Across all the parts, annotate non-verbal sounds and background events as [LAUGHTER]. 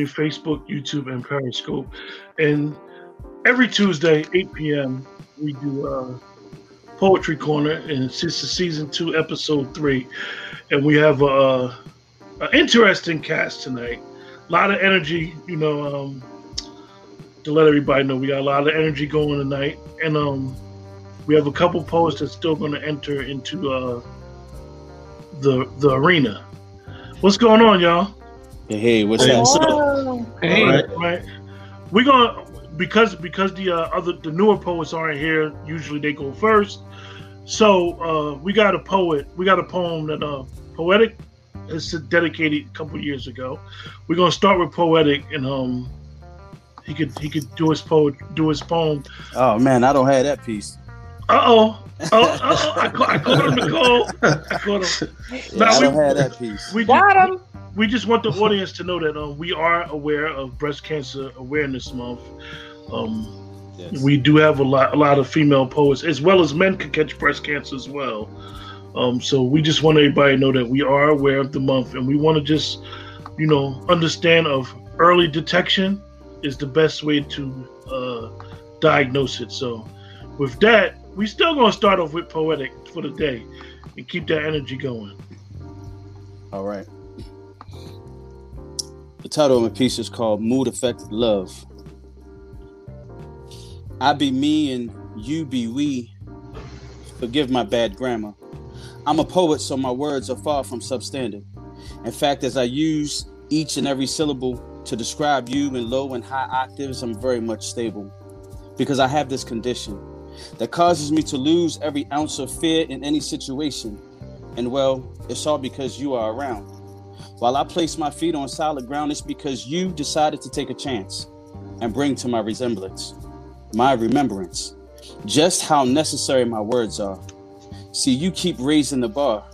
and good evening, Facebook, YouTube, and Periscope. And every Tuesday, 8 p.m., we do uh, Poetry Corner, and it's just season two, episode three. And we have a, an interesting cast tonight. A lot of energy, you know, um, to let everybody know we got a lot of energy going tonight. And um, we have a couple poets that's still going to enter into uh, the the arena. What's going on, y'all? Hey, hey what's Hey, up? What's? Hey. All right, right. We're gonna because because the uh, other the newer poets aren't here. Usually they go first. So uh, we got a poet. We got a poem that uh, poetic is dedicated a couple years ago. We're gonna start with poetic, and um, he could he could do his poet do his poem. Oh man, I don't have that piece. Uh oh. Oh, uh-oh. I, caught, I caught him, Nicole. I caught him. Yeah, Nah, I we- don't have that piece. We just, got him. We just want the audience to know that um, we are aware of Breast Cancer Awareness Month. Um, Yes. we do have a lot, a lot of female poets, as well as men can catch breast cancer as well. Um, so we just want everybody to know that we are aware of the month, and we want to just, you know, understand of early detection is the best way to uh, diagnose it. So, with that, we still gonna start off with poetic for the day, and keep that energy going. All right. Title of my piece is called Mood Affected Love. I be me and you be we. Forgive my bad grammar. I'm a poet, so my words are far from substandard. In fact, as I use each and every syllable to describe you in low and high octaves, I'm very much stable. Because I have this condition that causes me to lose every ounce of fear in any situation. And well, it's all because you are around. While I place my feet on solid ground, it's because you decided to take a chance and bring to my resemblance, my remembrance, just how necessary my words are. See, you keep raising the bar.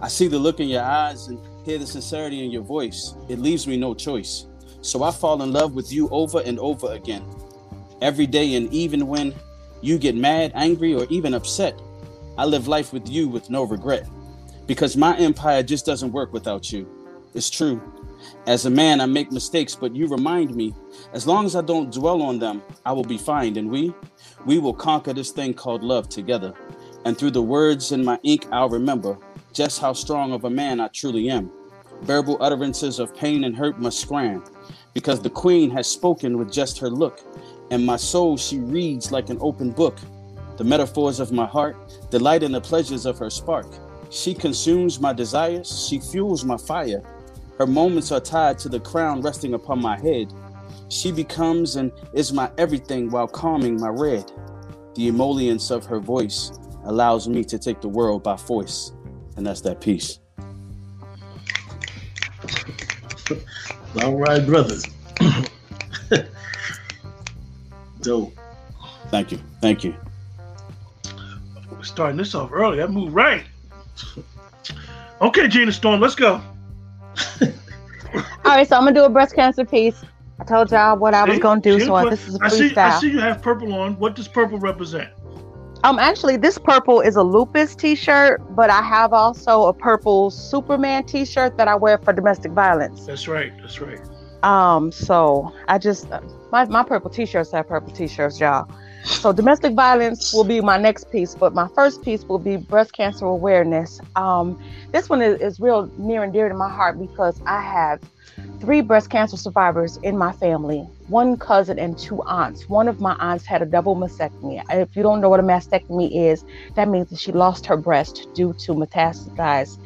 I see the look in your eyes and hear the sincerity in your voice. It leaves me no choice. So I fall in love with you over and over again. Every day, and even when you get mad, angry, or even upset, I live life with you with no regret because my empire just doesn't work without you. It's true. As a man, I make mistakes, but you remind me as long as I don't dwell on them, I will be fine. And we, we will conquer this thing called love together. And through the words in my ink, I'll remember just how strong of a man I truly am. Verbal utterances of pain and hurt must scram because the queen has spoken with just her look. And my soul she reads like an open book. The metaphors of my heart, delight in the pleasures of her spark. She consumes my desires, she fuels my fire. Her moments are tied to the crown resting upon my head. She becomes and is my everything while calming my red. The emollients of her voice allows me to take the world by force. And that's that piece. [LAUGHS] All right, brothers. [COUGHS] Dope. Thank you. Thank you. Starting this off early. That moved right. Okay, Gina Storm, let's go. All right, so I'm gonna do a breast cancer piece. I told y'all what I was See? gonna do, Gina, so what- this is a I see. I see you have purple on. What does purple represent? Um, actually, this purple is a lupus T-shirt, but I have also a purple Superman T-shirt that I wear for domestic violence. That's right. That's right. Um, so I just uh, my my purple T-shirts have purple T-shirts, y'all. So domestic violence will be my next piece, but my first piece will be breast cancer awareness. Um, this one is, is real near and dear to my heart because I have three breast cancer survivors in my family, one cousin and two aunts. One of my aunts had a double mastectomy. If you don't know what a mastectomy is, that means that she lost her breast due to metastasized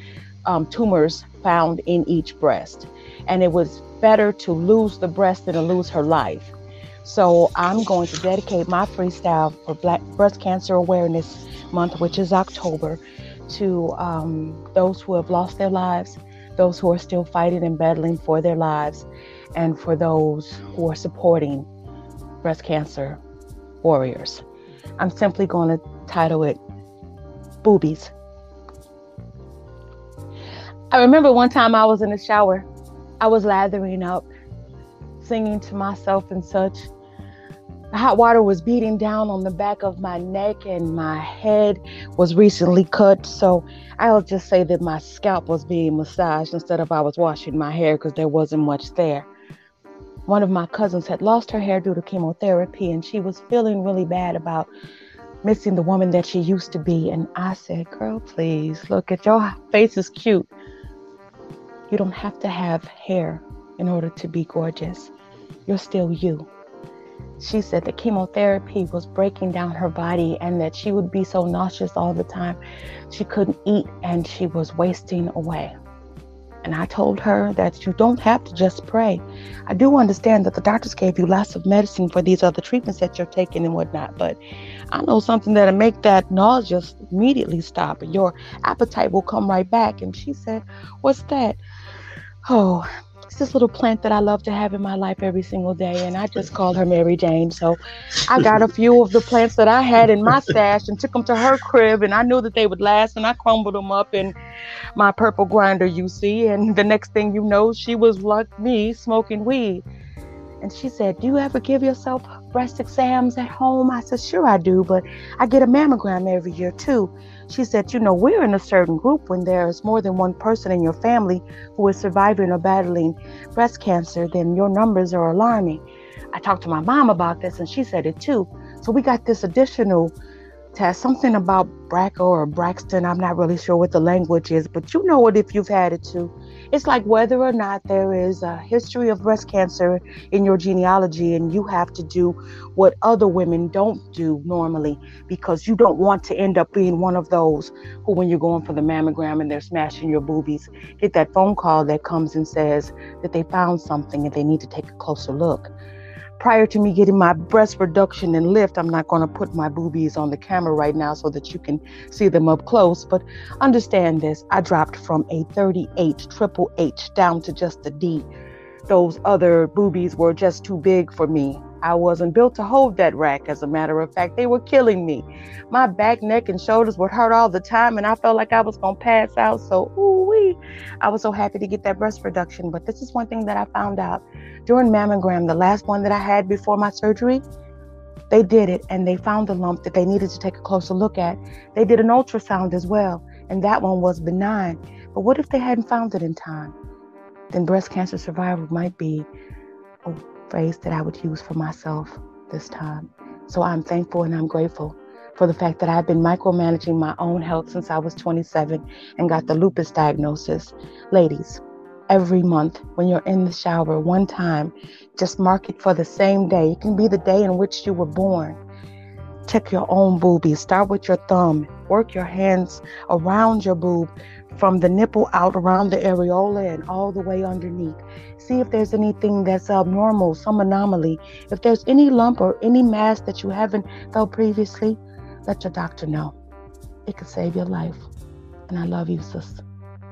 um, tumors found in each breast. And it was better to lose the breast than to lose her life. So I'm going to dedicate my freestyle for Black Breast Cancer Awareness Month, which is October, to um, those who have lost their lives, those who are still fighting and battling for their lives, and for those who are supporting breast cancer warriors. I'm simply going to title it Boobies. I remember one time I was in the shower, I was lathering up, singing to myself and such. Hot water was beating down on the back of my neck, and my head was recently cut. So I'll just say that my scalp was being massaged instead of I was washing my hair because there wasn't much there. One of my cousins had lost her hair due to chemotherapy, and she was feeling really bad about missing the woman that she used to be. And I said, Girl, please look at your face is cute. You don't have to have hair in order to be gorgeous. You're still you. She said the chemotherapy was breaking down her body and that she would be so nauseous all the time. She couldn't eat and she was wasting away. And I told her that you don't have to just pray. I do understand that the doctors gave you lots of medicine for these other treatments that you're taking and whatnot, but I know something that'll make that nausea immediately stop and your appetite will come right back. And she said, What's that? Oh, it's this little plant that I love to have in my life every single day, and I just called her Mary Jane. So I got a few of the plants that I had in my stash and took them to her crib, and I knew that they would last, and I crumbled them up in my purple grinder, you see. And the next thing you know, she was like me smoking weed. And she said, Do you ever give yourself breast exams at home? I said, Sure, I do, but I get a mammogram every year too. She said, You know, we're in a certain group when there's more than one person in your family who is surviving or battling breast cancer, then your numbers are alarming. I talked to my mom about this and she said it too. So we got this additional test, something about BRCA or Braxton. I'm not really sure what the language is, but you know it if you've had it too. It's like whether or not there is a history of breast cancer in your genealogy, and you have to do what other women don't do normally because you don't want to end up being one of those who, when you're going for the mammogram and they're smashing your boobies, get that phone call that comes and says that they found something and they need to take a closer look prior to me getting my breast reduction and lift, I'm not going to put my boobies on the camera right now so that you can see them up close. But understand this I dropped from a 30H, triple H down to just a D. Those other boobies were just too big for me. I wasn't built to hold that rack. As a matter of fact, they were killing me. My back, neck, and shoulders would hurt all the time, and I felt like I was gonna pass out. So, ooh wee, I was so happy to get that breast reduction. But this is one thing that I found out during mammogram, the last one that I had before my surgery. They did it, and they found a lump that they needed to take a closer look at. They did an ultrasound as well, and that one was benign. But what if they hadn't found it in time? Then breast cancer survival might be phrase that I would use for myself this time. So I'm thankful and I'm grateful for the fact that I've been micromanaging my own health since I was 27 and got the lupus diagnosis. Ladies, every month when you're in the shower, one time, just mark it for the same day. It can be the day in which you were born. Check your own boobies. Start with your thumb. Work your hands around your boob from the nipple out around the areola and all the way underneath. See if there's anything that's uh, abnormal, some anomaly. If there's any lump or any mass that you haven't felt previously, let your doctor know. It could save your life. And I love you, sis.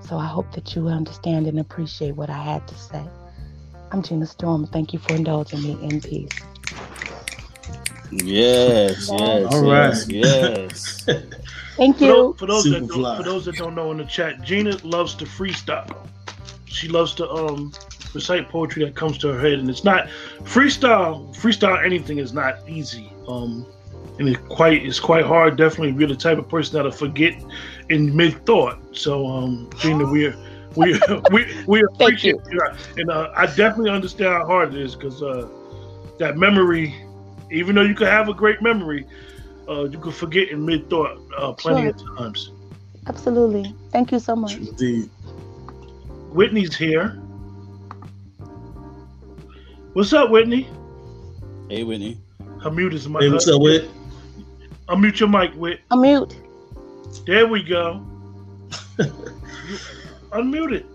So I hope that you understand and appreciate what I had to say. I'm Gina Storm. Thank you for indulging me in peace. Yes, yes, All yes, right. yes. [LAUGHS] Thank For you. those, for those that don't, for those that don't know in the chat, Gina loves to freestyle. She loves to um recite poetry that comes to her head, and it's not freestyle. Freestyle anything is not easy. Um, and it's quite it's quite hard. Definitely, if you're the type of person that'll forget in mid thought. So, um, Gina, we're we we [LAUGHS] we appreciate you, and uh, I definitely understand how hard it is because uh, that memory, even though you could have a great memory, uh, you can forget in mid thought uh, plenty of times. Absolutely. Thank you so much. Indeed. Whitney's here. What's up, Whitney? Hey, Whitney. Her mute is my. Hey, what's up, Whit? Unmute your mic, Whit. I'm mute. There we go. You- [LAUGHS] Unmute it.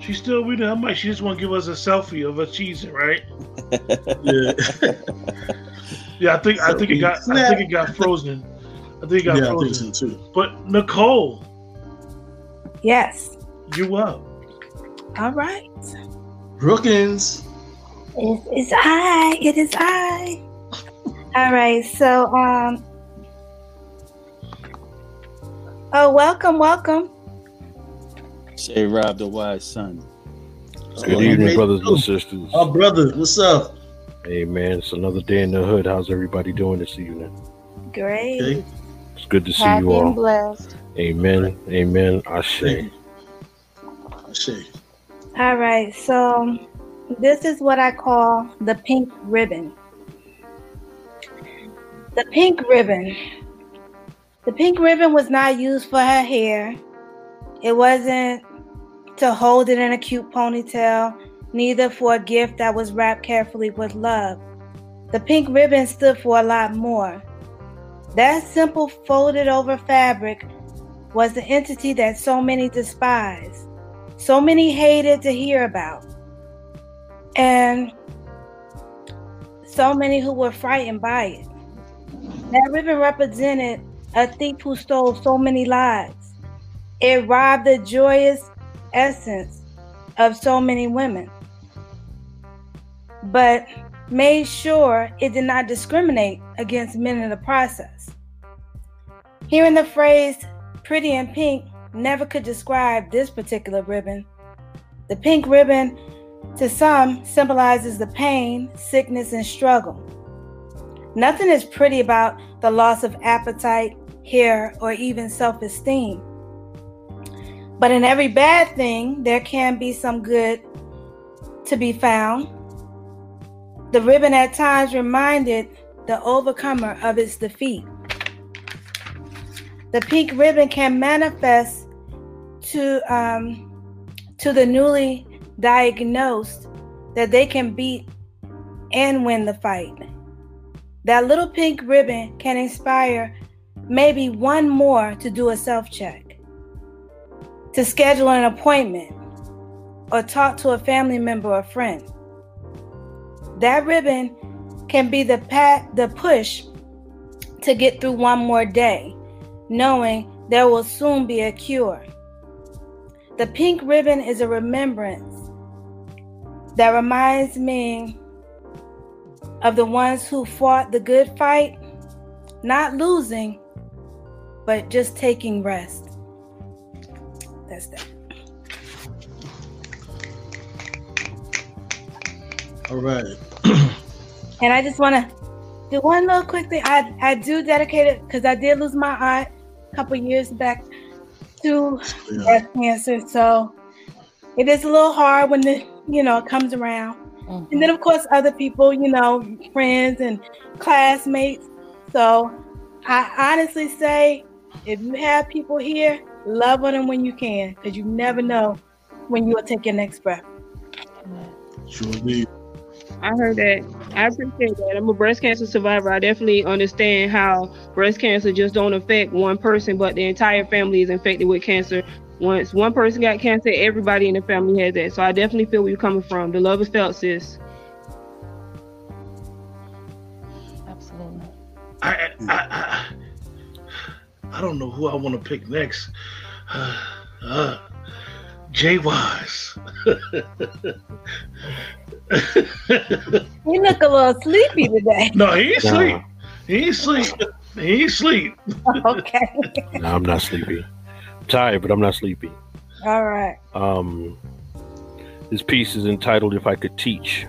She's still muting her mic. She just want to give us a selfie of her cheesing, right? [LAUGHS] Yeah. [LAUGHS] Yeah, I think I think it got I think it got [LAUGHS] frozen. I think it got yeah, I think frozen. so too. But Nicole, Yes. you up? All right. Brookins. It is I. It is I. All right. So, um. Oh, welcome, welcome. Say Rob the wise son. Good evening, brothers and sisters. Oh, brother, what's up? Hey man, it's another day in the hood. How's everybody doing this evening? Great. Okay. It's good to see Happy you and all. blessed. Amen. Amen. Ashe. Thank I see. All right. So this is what I call the pink ribbon. The pink ribbon. The pink ribbon was not used for her hair. It wasn't to hold it in a cute ponytail, neither for a gift that was wrapped carefully with love. The pink ribbon stood for a lot more. That simple folded over fabric was the entity that so many despised, so many hated to hear about, and so many who were frightened by it. That ribbon represented a thief who stole so many lives. It robbed the joyous essence of so many women, but made sure it did not discriminate against men in the process. Hearing the phrase pretty and pink never could describe this particular ribbon. The pink ribbon, to some, symbolizes the pain, sickness, and struggle. Nothing is pretty about the loss of appetite, hair, or even self esteem. But in every bad thing, there can be some good to be found. The ribbon at times reminded the overcomer of its defeat. The pink ribbon can manifest to um, to the newly diagnosed that they can beat and win the fight. That little pink ribbon can inspire maybe one more to do a self check, to schedule an appointment, or talk to a family member or friend. That ribbon can be the pat, the push to get through one more day, knowing there will soon be a cure. The pink ribbon is a remembrance that reminds me of the ones who fought the good fight, not losing, but just taking rest. That's that. All right. And I just want to do one little quick thing. I, I do dedicate it because I did lose my aunt a couple years back to Yeah. breast cancer. So it is a little hard when the you know it comes around. And then mm-hmm. of course other people, you know, friends and classmates. So I honestly say if you have people here, love on them when you can, because you never know when you will take your next breath. Sure be. I heard that. I appreciate that. I'm a breast cancer survivor. I definitely understand how breast cancer just don't affect one person, but the entire family is infected with cancer. Once one person got cancer, everybody in the family has that. So I definitely feel where you're coming from. The love is felt, sis. Absolutely. I, I, I, I don't know who I want to pick next. [SIGHS] Uh, uh, Jay Wise. You look a little sleepy today. no, he ain't Nah. sleep. He ain't sleep. He ain't sleep. [LAUGHS] okay. No, I'm not sleepy. I'm tired, but I'm not sleepy. All right. Um, this piece is entitled "If I Could Teach."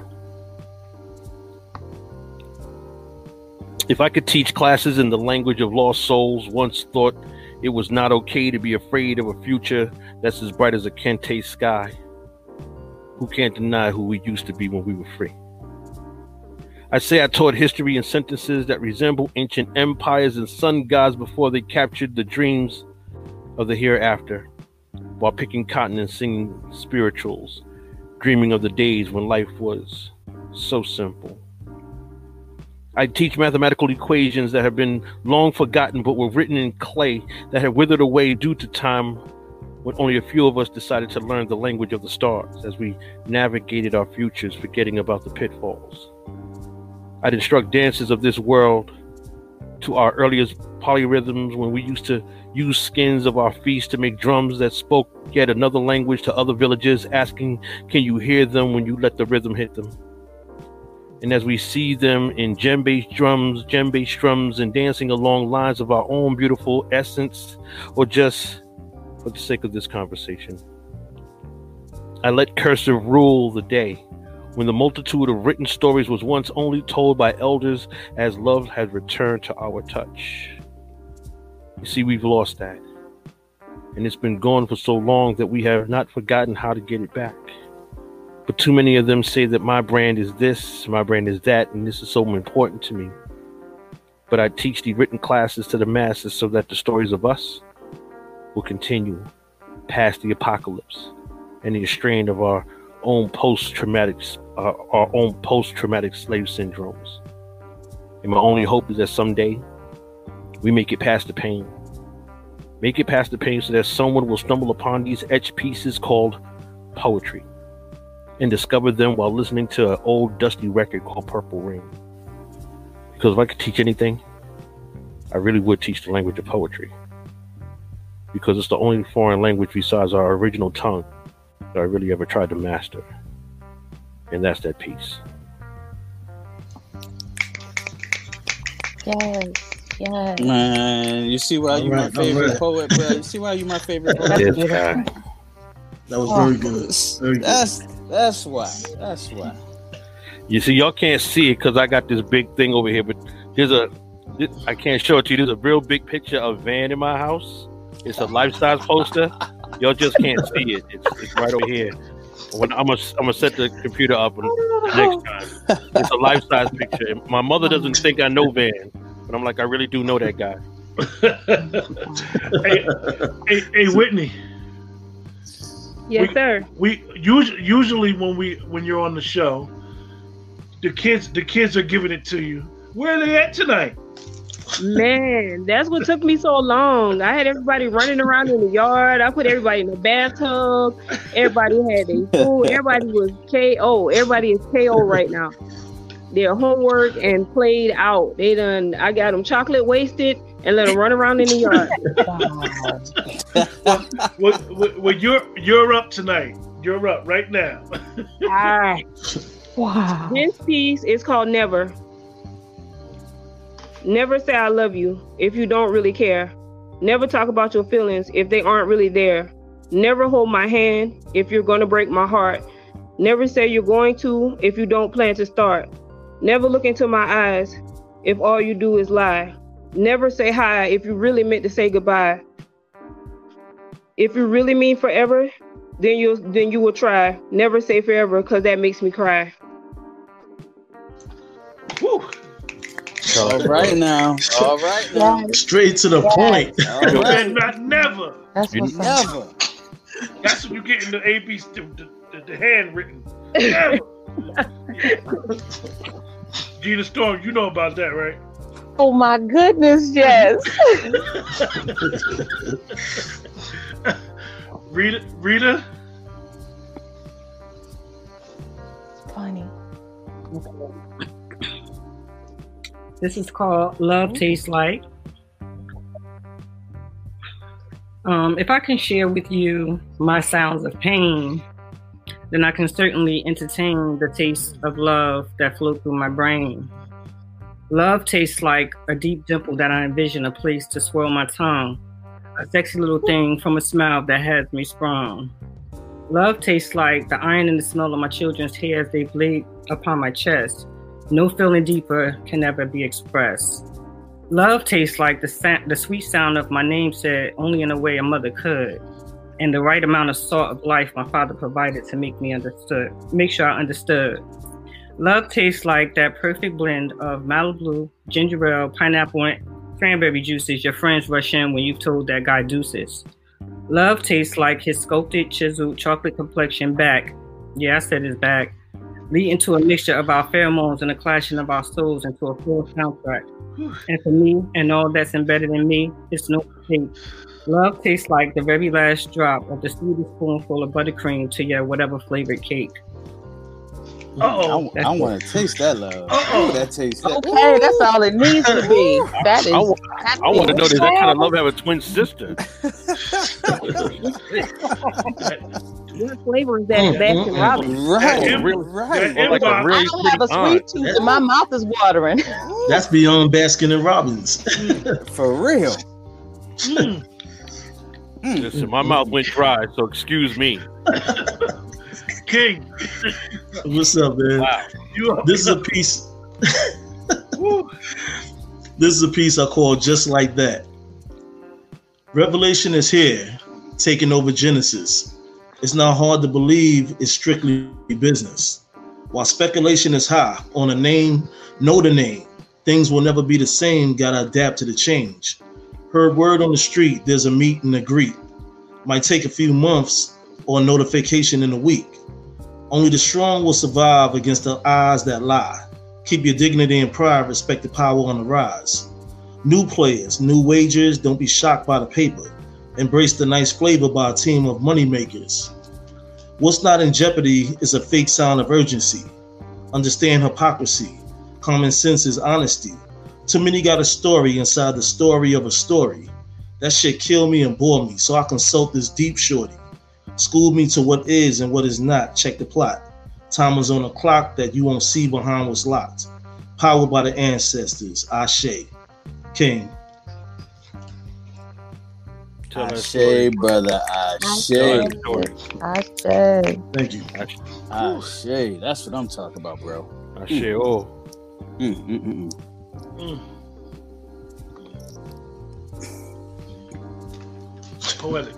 If I could teach classes in the language of lost souls, once thought it was not okay to be afraid of a future that's as bright as a Kente sky. Who can't deny who we used to be when we were free? I say I taught history in sentences that resemble ancient empires and sun gods before they captured the dreams of the hereafter, while picking cotton and singing spirituals, dreaming of the days when life was so simple. I teach mathematical equations that have been long forgotten but were written in clay that have withered away due to time when only a few of us decided to learn the language of the stars as we navigated our futures, forgetting about the pitfalls. I'd instruct dancers of this world to our earliest polyrhythms when we used to use skins of our feast to make drums that spoke yet another language to other villages, asking, Can you hear them when you let the rhythm hit them? And as we see them in djembe drums, djembe strums, and dancing along lines of our own beautiful essence, or just for the sake of this conversation, I let cursive rule the day when the multitude of written stories was once only told by elders as love has returned to our touch. You see, we've lost that. And it's been gone for so long that we have not forgotten how to get it back. But too many of them say that my brand is this, my brand is that, and this is so important to me. But I teach the written classes to the masses so that the stories of us will continue past the apocalypse and the strain of our own post-traumatic, uh, our own post-traumatic slave syndromes. And my only hope is that someday we make it past the pain. Make it past the pain so that someone will stumble upon these etched pieces called poetry and discovered them while listening to an old dusty record called Purple Rain. Because if I could teach anything, I really would teach the language of poetry. Because it's the only foreign language besides our original tongue that I really ever tried to master. And that's that piece. Yes. Yes. Man, you see why you're my favorite alright. poet, bro? You see why you're my favorite poet? That's This beautiful. guy. That was Oh. very good. Very good. That's that's why. That's why. You see, y'all can't see it because I got this big thing over here, but there's a, this, I can't show it to you. There's a real big picture of Van in my house. It's a life size poster. Y'all just can't see it. It's, it's right over here. When I'm gonna, I'm gonna set the computer up next time. It's a life size picture. My mother doesn't think I know Van, but I'm like, I really do know that guy. [LAUGHS] hey, hey, hey, Whitney. Yes, We- sir. We usually, usually when we when you're on the show, the kids the kids are giving it to you. Where are they at tonight? Man, that's what took me so long. I had everybody running around in the yard. I put everybody in the bathtub. Everybody had their food. Everybody was KO. Everybody is KO right now. Their homework and played out. They done. I got them chocolate wasted and let them run around in the yard. Well, well, well, you're you're up tonight. You're up right now. [LAUGHS] Ah, Wow. this piece is called Never. Never say I love you if you don't really care. Never talk about your feelings if they aren't really there. Never hold my hand if you're going to break my heart. Never say you're going to if you don't plan to start. Never look into my eyes if all you do is lie. Never say hi if you really meant to say goodbye. If you really mean forever, then you'll then you will try. Never say forever because that makes me cry. Woo. All right now. All right now. Straight to the point. All And right. not never. That's You what's up. Never. That's when you get in the AB the, the, the, the handwritten. [LAUGHS] Never. Gina Storm, you know about that, right? Oh my goodness, yes. [LAUGHS] Rita, Rita, Funny. This is called Love Tastes Like. Um, if I can share with you my sounds of pain, then I can certainly entertain the taste of love that flow through my brain. Love tastes like a deep dimple that I envision a place to swirl my tongue, a sexy little thing from a smile that has me sprung. Love tastes like the iron and the smell of my children's hair as they bleed upon my chest. No feeling deeper can ever be expressed. Love tastes like the sa- the sweet sound of my name said only in a way a mother could, and the right amount of salt of life my father provided to make me understood, make sure I understood. Love tastes like that perfect blend of Malibu, ginger ale, pineapple, and cranberry juices your friends rush in when you've told that guy deuces. Love tastes like his sculpted, chiseled, chocolate complexion back. Yeah, I said his back. Leading to a mixture of our pheromones and a clashing of our souls into a full soundtrack. And for me and all that's embedded in me, it's no mistake. Love tastes like the very last drop of the sweetest spoonful of buttercream to your whatever flavored cake. Oh. I, I want to taste that love. Uh-oh. That tastes. That, Okay, that's all it needs to be. That is. I wa- I want to know does that kind of love have a twin sister? [LAUGHS] What flavor is that? Baskin mm, Robbins. right, That real- right. that Or like a really I don't have a pretty aunt. sweet tooth, and my mouth is watering. That's beyond Baskin and Robbins. [LAUGHS] For real. Mm. Mm. Listen, my mouth went dry, so excuse me. [LAUGHS] King. What's up, man? Wow. This is a piece. [LAUGHS] This is a piece I call Just Like That. Revelation is here, taking over Genesis. It's not hard to believe it's strictly business. While speculation is high on a name, know the name. Things will never be the same, gotta adapt to the change. Heard word on the street, there's a meet and a greet. Might take a few months or notification in a week. Only the strong will survive against the eyes that lie. Keep your dignity and pride, respect the power on the rise. New players, new wagers, don't be shocked by the paper. Embrace the nice flavor by a team of moneymakers. What's not in jeopardy is a fake sound of urgency. Understand hypocrisy. Common sense is honesty. Too many got a story inside the story of a story. That shit kill me and bore me, so I consult this deep shorty. School me to what is and what is not. Check the plot. Time is on a clock that you won't see behind what's locked. Powered by the ancestors. Ashe. King. Tell that Ashe, brother. Tell Ashe. I say. Thank you. Ashe. That's what I'm talking about, bro. Ashe, oh. Mm, mm, mm, mm. Mm. Poetic.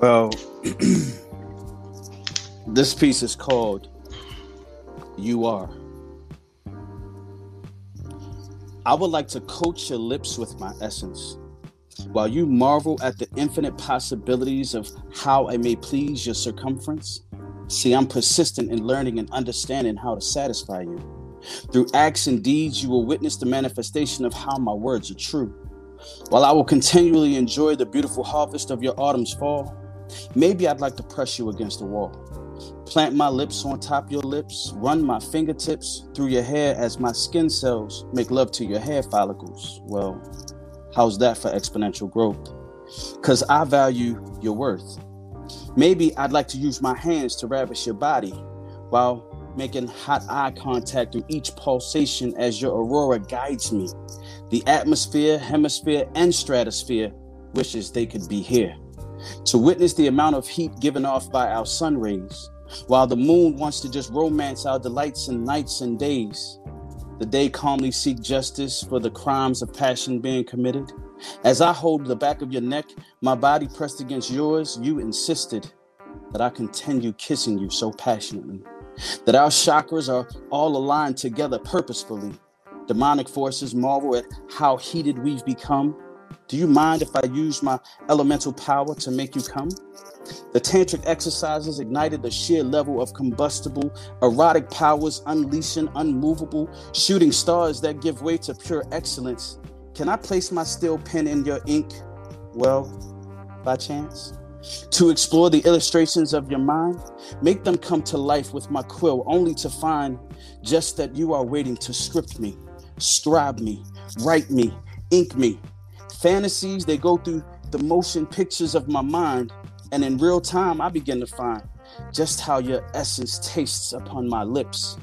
Well, [CLEARS THROAT] this piece is called You Are. I would like to coat your lips with my essence while you marvel at the infinite possibilities of how I may please your circumference. See, I'm persistent in learning and understanding how to satisfy you. Through acts and deeds, you will witness the manifestation of how my words are true. While I will continually enjoy the beautiful harvest of your autumn's fall, maybe I'd like to press you against the wall. Plant my lips on top your lips, run my fingertips through your hair as my skin cells make love to your hair follicles. Well, how's that for exponential growth? Because I value your worth. Maybe I'd like to use my hands to ravish your body while making hot eye contact through each pulsation as your aurora guides me. The atmosphere, hemisphere, and stratosphere wishes they could be here to witness the amount of heat given off by our sun rays, while the moon wants to just romance our delights and nights and days. The day calmly seek justice for the crimes of passion being committed. As I hold the back of your neck, my body pressed against yours, you insisted that I continue kissing you so passionately, that our chakras are all aligned together purposefully. Demonic forces marvel at how heated we've become. Do you mind if I use my elemental power to make you come? The tantric exercises ignited the sheer level of combustible, erotic powers unleashing unmovable, shooting stars that give way to pure excellence. Can I place my steel pen in your ink? Well, by chance? To explore the illustrations of your mind, make them come to life with my quill, only to find just that you are waiting to script me, scribe me, write me, ink me. Fantasies, they go through the motion pictures of my mind, and in real time, I begin to find just how your essence tastes upon my lips.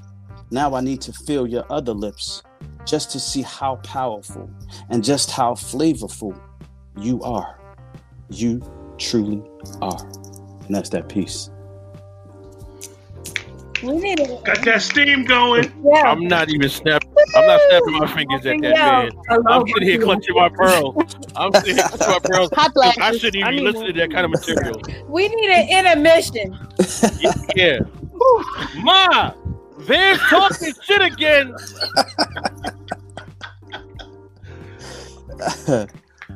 Now I need to feel your other lips just to see how powerful and just how flavorful you are. You truly are. And that's that piece. We need it. Got that steam going. Yeah. I'm not even snapping. I'm not snapping my fingers at that man. I'm sitting here clutching my pearls. I'm sitting here clutching my pearls. Hot black. I shouldn't I even need listen to that kind of material. We need an intermission. Yeah. [LAUGHS] Ma, they're talking shit again.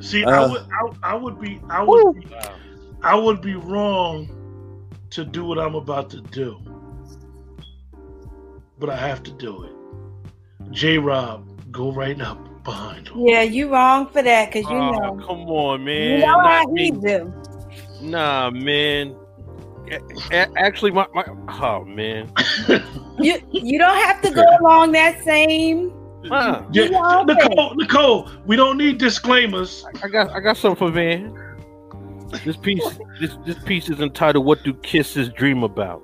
See, I Uh. would, I, I would be, I would, be, I would be wrong to do what I'm about to do, but I have to do it. J. Rob, go right up behind him. Yeah, you wrong for that because you Oh, know. come on, man. You man. know how Not he do. Nah, man. A- a- Actually, my, my oh man. [LAUGHS] You you don't have to go [LAUGHS] along that same. Yeah, You know, Nicole, Nicole, we don't need disclaimers. I got I got something for Van. This piece this this piece is entitled "What Do Kisses Dream About."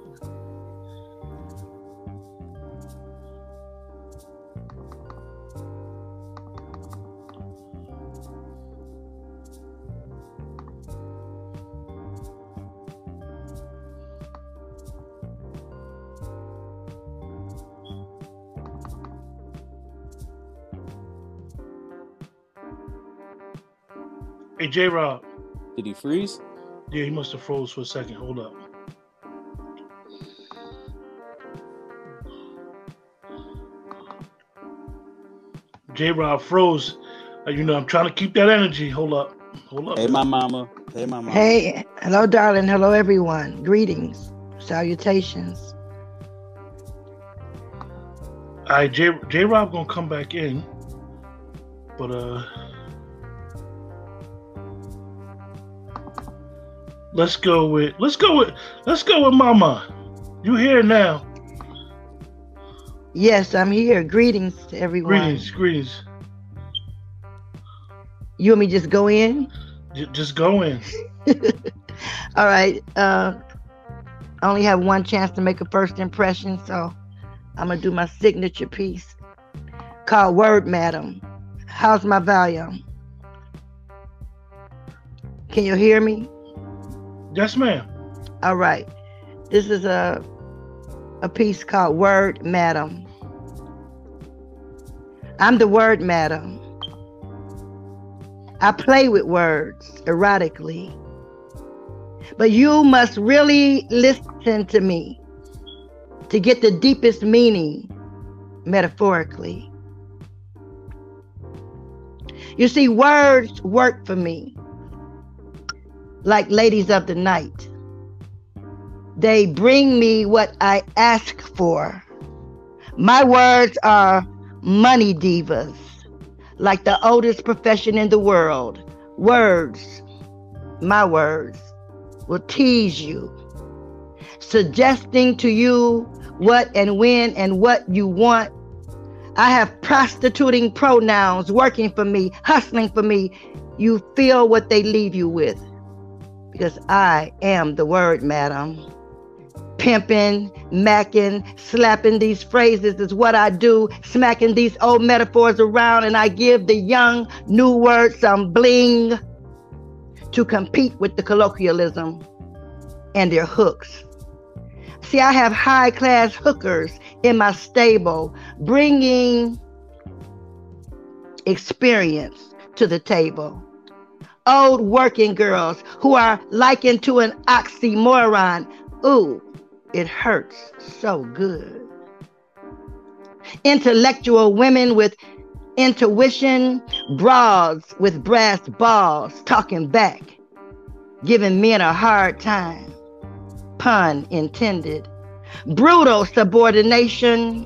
Hey, J Rob. Did he freeze? Yeah, he must have froze for a second. Hold up. J Rob froze. Uh, you know, I'm trying to keep that energy. Hold up. Hold up. Hey, my mama. Hey, my mama. Hey, hello, darling. Hello, everyone. Greetings, salutations. All right, J J Rob gonna come back in, but uh, let's go with let's go with let's go with Mama. You here now? Yes, I'm here. Greetings to everyone. Greetings, greetings. You want me to just go in? J- just go in. [LAUGHS] All right. Uh, I only have one chance to make a first impression, so I'm gonna do my signature piece called "Word, Madam." How's my volume? Can you hear me? Yes, ma'am. All right. This is a a piece called Word Madam. I'm the word madam. I play with words erotically. But you must really listen to me to get the deepest meaning metaphorically. You see, words work for me like ladies of the night. They bring me what I ask for. My words are money divas, like the oldest profession in the world. Words, my words, will tease you, suggesting to you what and when and what you want. I have prostituting pronouns working for me, hustling for me. You feel what they leave you with because I am the word, madam pimping, macking, slapping these phrases is what I do, smacking these old metaphors around, and I give the young new words some bling to compete with the colloquialism and their hooks. See, I have high class hookers in my stable bringing experience to the table. Old working girls who are likened to an oxymoron. Ooh, it hurts so good. Intellectual women with intuition, broads with brass balls talking back, giving men a hard time. Pun intended. Brutal subordination.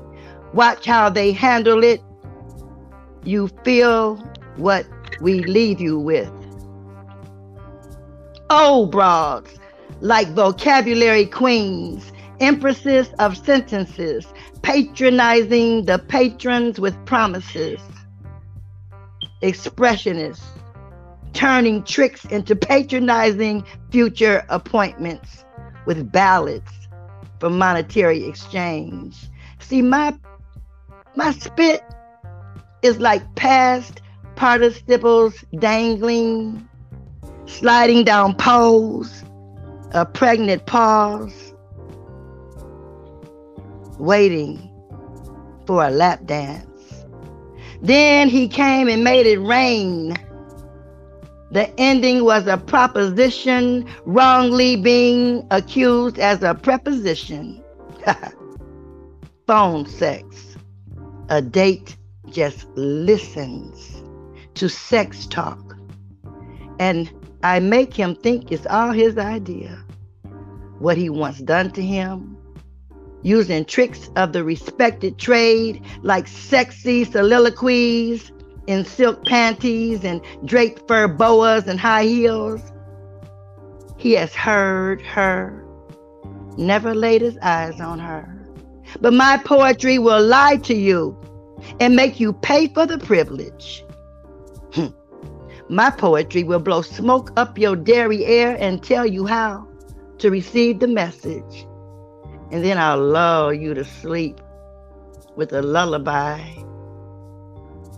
Watch how they handle it. You feel what we leave you with. Old broads, like vocabulary queens, empresses of sentences, patronizing the patrons with promises, expressionists, turning tricks into patronizing future appointments with ballots for monetary exchange. See, my my spit is like past participles dangling, sliding down poles, a pregnant pause, waiting for a lap dance. Then he came and made it rain. The ending was a proposition wrongly being accused as a preposition. [LAUGHS] Phone sex. A date just listens to sex talk. And I make him think it's all his idea. What he wants done to him, using tricks of the respected trade like sexy soliloquies in silk panties and draped fur boas and high heels. He has heard her, never laid his eyes on her. But my poetry will lie to you and make you pay for the privilege. My poetry will blow smoke up your dairy air and tell you how to receive the message. And then I'll lull you to sleep with a lullaby.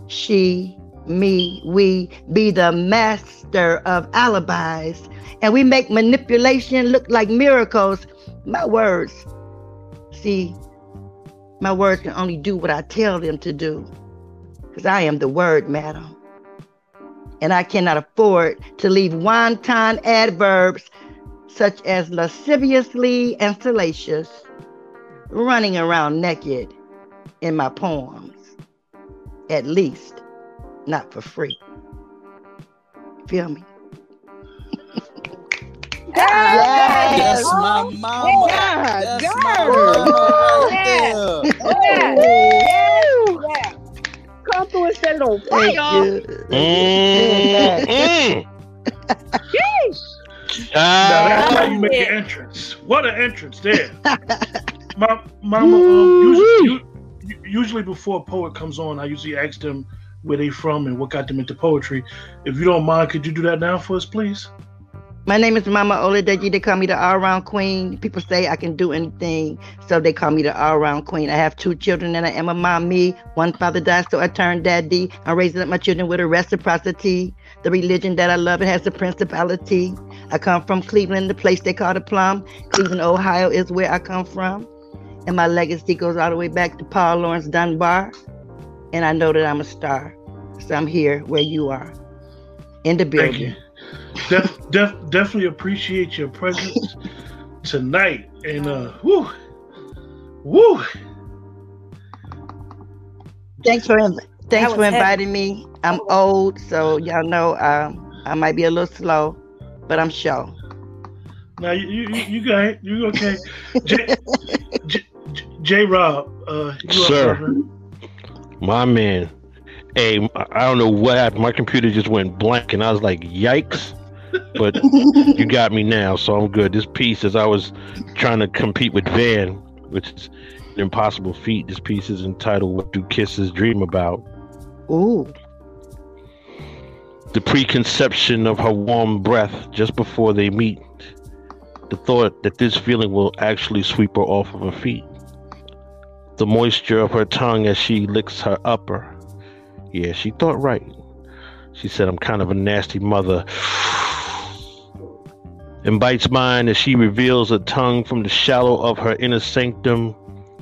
She, me, we be the master of alibis. And we make manipulation look like miracles. My words, see, my words can only do what I tell them to do. Because I am the word, madam. And I cannot afford to leave wanton adverbs such as lasciviously and salacious running around naked in my poems. At least, not for free. Feel me? [LAUGHS] That's Yes. my mama. Yeah, That's yeah. my mama right there. Yeah. Yeah. Come through and set it on fire. you. Mm, mm. Now that's how you make an entrance. What an entrance there. [LAUGHS] My mama, um, usually, usually before a poet comes on, I usually ask them where they from and what got them into poetry. If you don't mind, could you do that now for us, please? My name is Mama Oladeji. They call me the all round queen. People say I can do anything, so they call me the all round queen. I have two children and I am a mommy. One father died, so I turned daddy. I'm raising up my children with a reciprocity. The religion that I love, it has a principality. I come from Cleveland, the place they call the plum. Cleveland, Ohio is where I come from. And my legacy goes all the way back to Paul Laurence Dunbar. And I know that I'm a star. So I'm here where you are. In the Thank you. building. Def, def, definitely appreciate your presence tonight. And uh, woo, woo. Thanks for thanks was for heavy. inviting me. I'm old, so y'all know um, I might be a little slow, but I'm sure. Now you you, you you got it. You okay? J, J, J, J Rob, uh, you Sir. brother? my man. Hey, I don't know what happened. My computer just went blank, and I was like, "Yikes!" But [LAUGHS] you got me now, so I'm good. This piece, as I was trying to compete with Van, which is an impossible feat. This piece is entitled "What Do Kisses Dream About." Ooh, The preconception of her warm breath just before they meet. The thought that this feeling will actually sweep her off of her feet. The moisture of her tongue as she licks her upper. Yeah, she thought right. She said, I'm kind of a nasty mother. [SIGHS] And bites mine as she reveals a tongue from the shallow of her inner sanctum.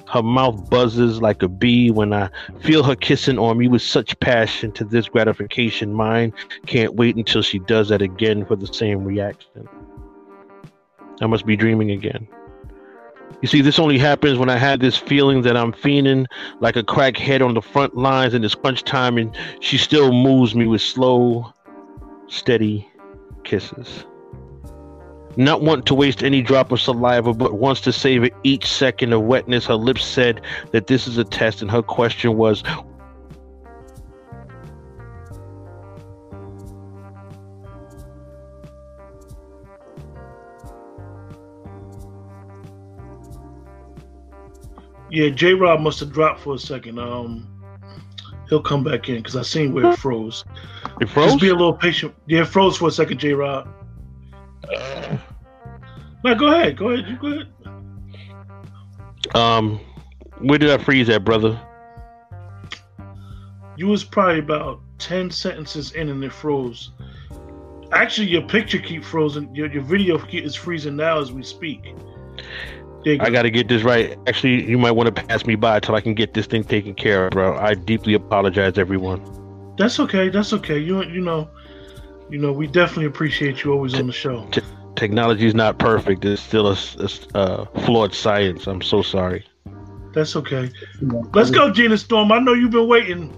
Her mouth buzzes like a bee when I feel her kissing on me with such passion to this gratification. Mine can't wait until she does that again for the same reaction. I must be dreaming again. You see, this only happens when I have this feeling that I'm fiending like a crackhead on the front lines in this crunch time, and she still moves me with slow, steady kisses. Not want to waste any drop of saliva, but wants to savor each second of wetness. Her lips said that this is a test, and her question was, Yeah, J Rob must have dropped for a second. Um, he'll come back in because I seen where it froze. It froze? Just be a little patient. Yeah, it froze for a second, J Rob. No, go ahead. Go ahead. You go ahead. Um, where did I freeze at, brother? You was probably about ten sentences in and it froze. Actually, your picture keep frozen. Your your video is freezing now as we speak. There go. I got to get this right. Actually, you might want to pass me by till I can get this thing taken care of, bro. I deeply apologize, everyone. That's okay. That's okay. You you know, you know, we definitely appreciate you always on the show. Technology is not perfect. It's still a uh, flawed science. I'm so sorry. That's okay. Let's go, Gina Storm. I know you've been waiting.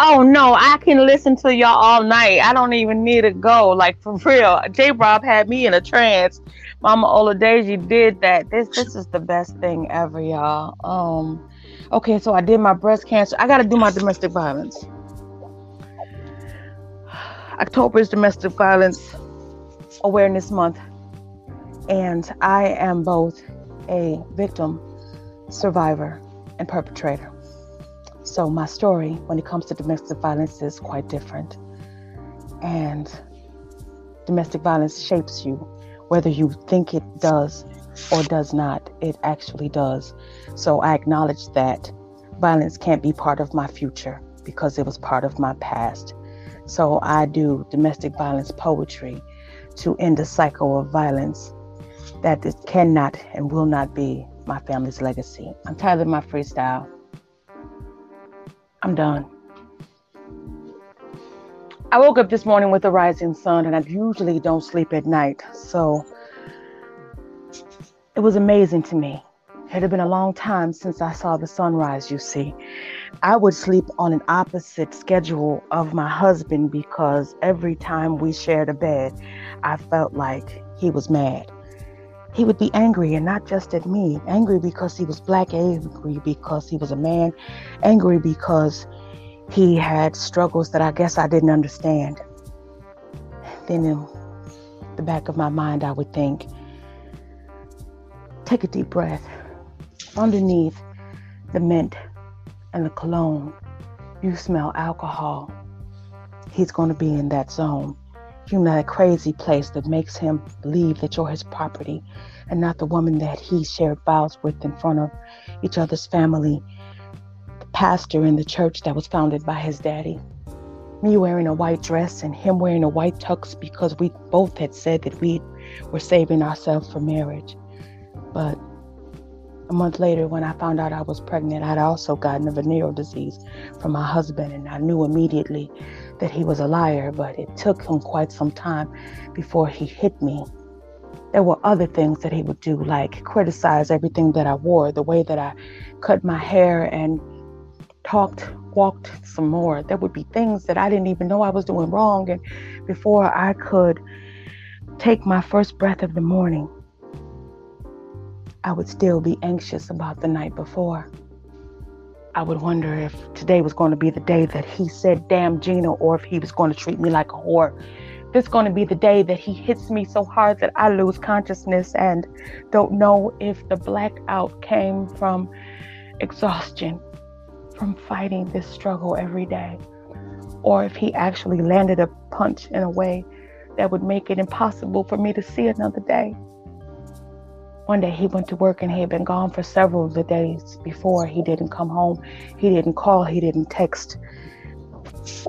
Oh no, I can listen to y'all all night. I don't even need to go. Like for real. J Rob had me in a trance. Mama Oladeji did that. This this is the best thing ever, y'all. Um okay, so I did my breast cancer. I gotta do my domestic violence. [SIGHS] October is domestic violence awareness month. And I am both a victim, survivor, and perpetrator. So my story when it comes to domestic violence is quite different. And domestic violence shapes you, whether you think it does or does not. It actually does. So I acknowledge that violence can't be part of my future because it was part of my past. So I do domestic violence poetry to end the cycle of violence that it cannot and will not be my family's legacy. I'm tired of my freestyle. I'm done. I woke up this morning with the rising sun, and I usually don't sleep at night. So it was amazing to me. It had been a long time since I saw the sunrise, you see. I would sleep on an opposite schedule of my husband because every time we shared a bed, I felt like he was mad. He would be angry and not just at me, angry because he was black, angry because he was a man, angry because he had struggles that I guess I didn't understand. Then in the back of my mind, I would think, take a deep breath underneath the mint and the cologne, you smell alcohol. He's going to be in that zone. You know, that crazy place that makes him believe that you're his property and not the woman that he shared vows with in front of each other's family. Pastor in the church that was founded by his daddy. Me wearing a white dress and him wearing a white tux because we both had said that we were saving ourselves for marriage. But a month later, when I found out I was pregnant, I'd also gotten a venereal disease from my husband, and I knew immediately that he was a liar, but it took him quite some time before he hit me. There were other things that he would do, like criticize everything that I wore, the way that I cut my hair and talked, walked some more. There would be things that I didn't even know I was doing wrong. And before I could take my first breath of the morning, I would still be anxious about the night before. I would wonder if today was going to be the day that he said, damn Gina, or if he was going to treat me like a whore. This going to be the day that he hits me so hard that I lose consciousness and don't know if the blackout came from exhaustion, from fighting this struggle every day, or if he actually landed a punch in a way that would make it impossible for me to see another day. One day he went to work and he had been gone for several of the days before. He didn't come home. He didn't call. He didn't text.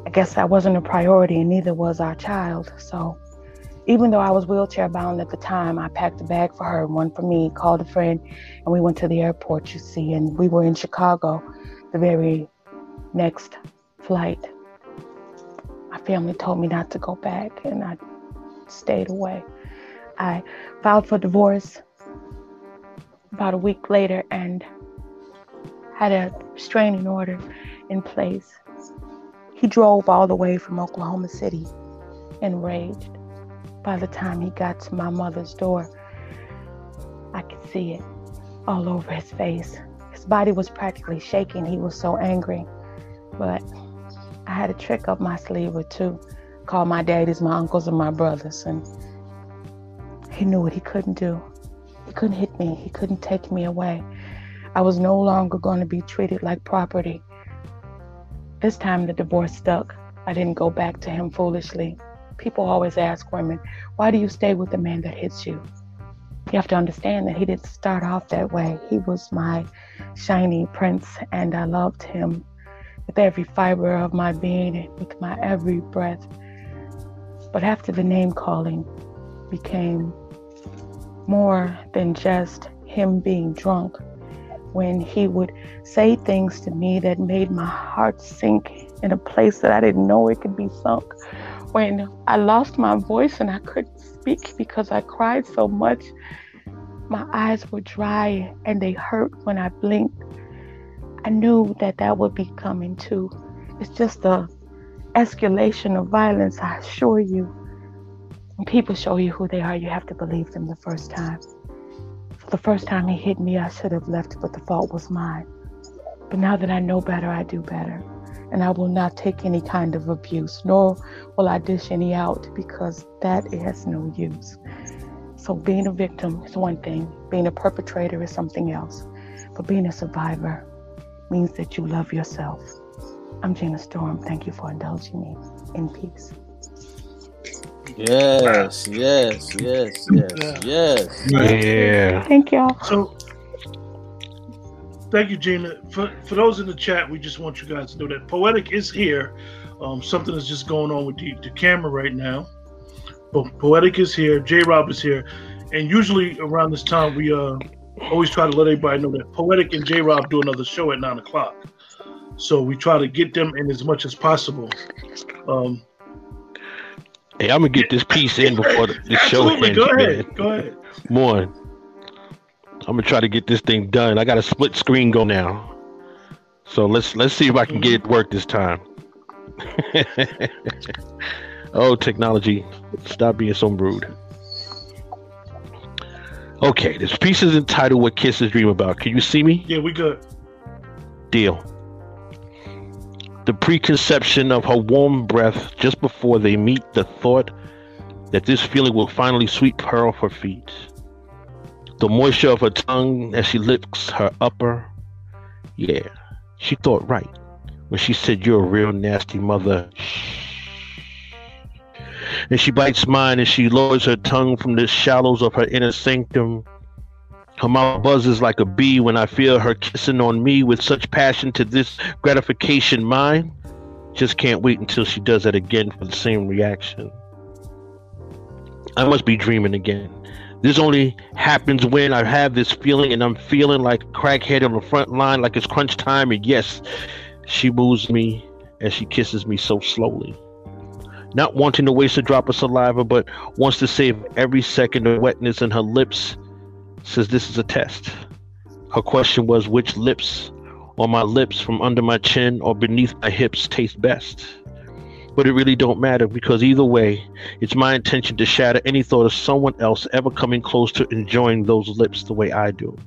I guess that wasn't a priority, and neither was our child. So, even though I was wheelchair bound at the time, I packed a bag for her, one for me, called a friend, and we went to the airport, you see. And we were in Chicago the very next flight. My family told me not to go back, and I stayed away. I filed for divorce about a week later and had a restraining order in place. He drove all the way from Oklahoma City enraged. By the time he got to my mother's door, I could see it all over his face. Body was practically shaking. He was so angry. But I had a trick up my sleeve or two. Called my daddies, my uncles, and my brothers, and he knew what he couldn't do He couldn't hit me. He couldn't take me away. I was no longer going to be treated like property. This time the divorce stuck. I didn't go back to him foolishly. People always ask women, why do you stay with the man that hits you? You have to understand that he didn't start off that way. He was my shiny prince, and I loved him with every fiber of my being, with my every breath. But after the name calling became more than just him being drunk. When he would say things to me that made my heart sink in a place that I didn't know it could be sunk. When I lost my voice and I couldn't speak because I cried so much, my eyes were dry and they hurt when I blinked. I knew that that would be coming too. It's just a escalation of violence, I assure you. When people show you who they are, you have to believe them the first time. For the first time he hit me, I should have left, but the fault was mine. But now that I know better, I do better. And I will not take any kind of abuse, nor will I dish any out because that has no use. So being a victim is one thing, being a perpetrator is something else. But being a survivor means that you love yourself. I'm Gina Storm. Thank you for indulging me. In peace. Yes, yes, yes, yes, yes. Yeah. Thank y'all. So, thank you, Gina. For, for those in the chat, we just want you guys to know that Poetic is here. Um, something is just going on with the, the camera right now. Poetic is here. J Rob is here. And usually around this time, we uh, always try to let everybody know that Poetic and J Rob do another show at 9 o'clock. So we try to get them in as much as possible. Um, Hey, I'm gonna get this piece in before the, the show ends. Go man. ahead. Go ahead. One. I'm gonna try to get this thing done. I got a split screen go now. So let's let's see if I can get it work this time. [LAUGHS] oh, technology. Stop being so rude. Okay, this piece is entitled What Kisses Dream About. Can you see me? Yeah, we good. Deal. The preconception of her warm breath just before they meet, the thought that this feeling will finally sweep her off her feet. The moisture of her tongue as she licks her upper. Yeah, she thought right when she said, You're a real nasty mother. And she bites mine and she lowers her tongue from the shallows of her inner sanctum. Her mouth buzzes like a bee when I feel her kissing on me with such passion to this gratification mine. Just can't wait until she does that again for the same reaction. I must be dreaming again. This only happens when I have this feeling and I'm feeling like crackhead on the front line, like it's crunch time. And yes, she moves me as she kisses me so slowly. Not wanting to waste a drop of saliva, but wants to save every second of wetness in her lips says this is a test. Her question was which lips on my lips from under my chin or beneath my hips taste best. But it really don't matter because either way, it's my intention to shatter any thought of someone else ever coming close to enjoying those lips the way I do.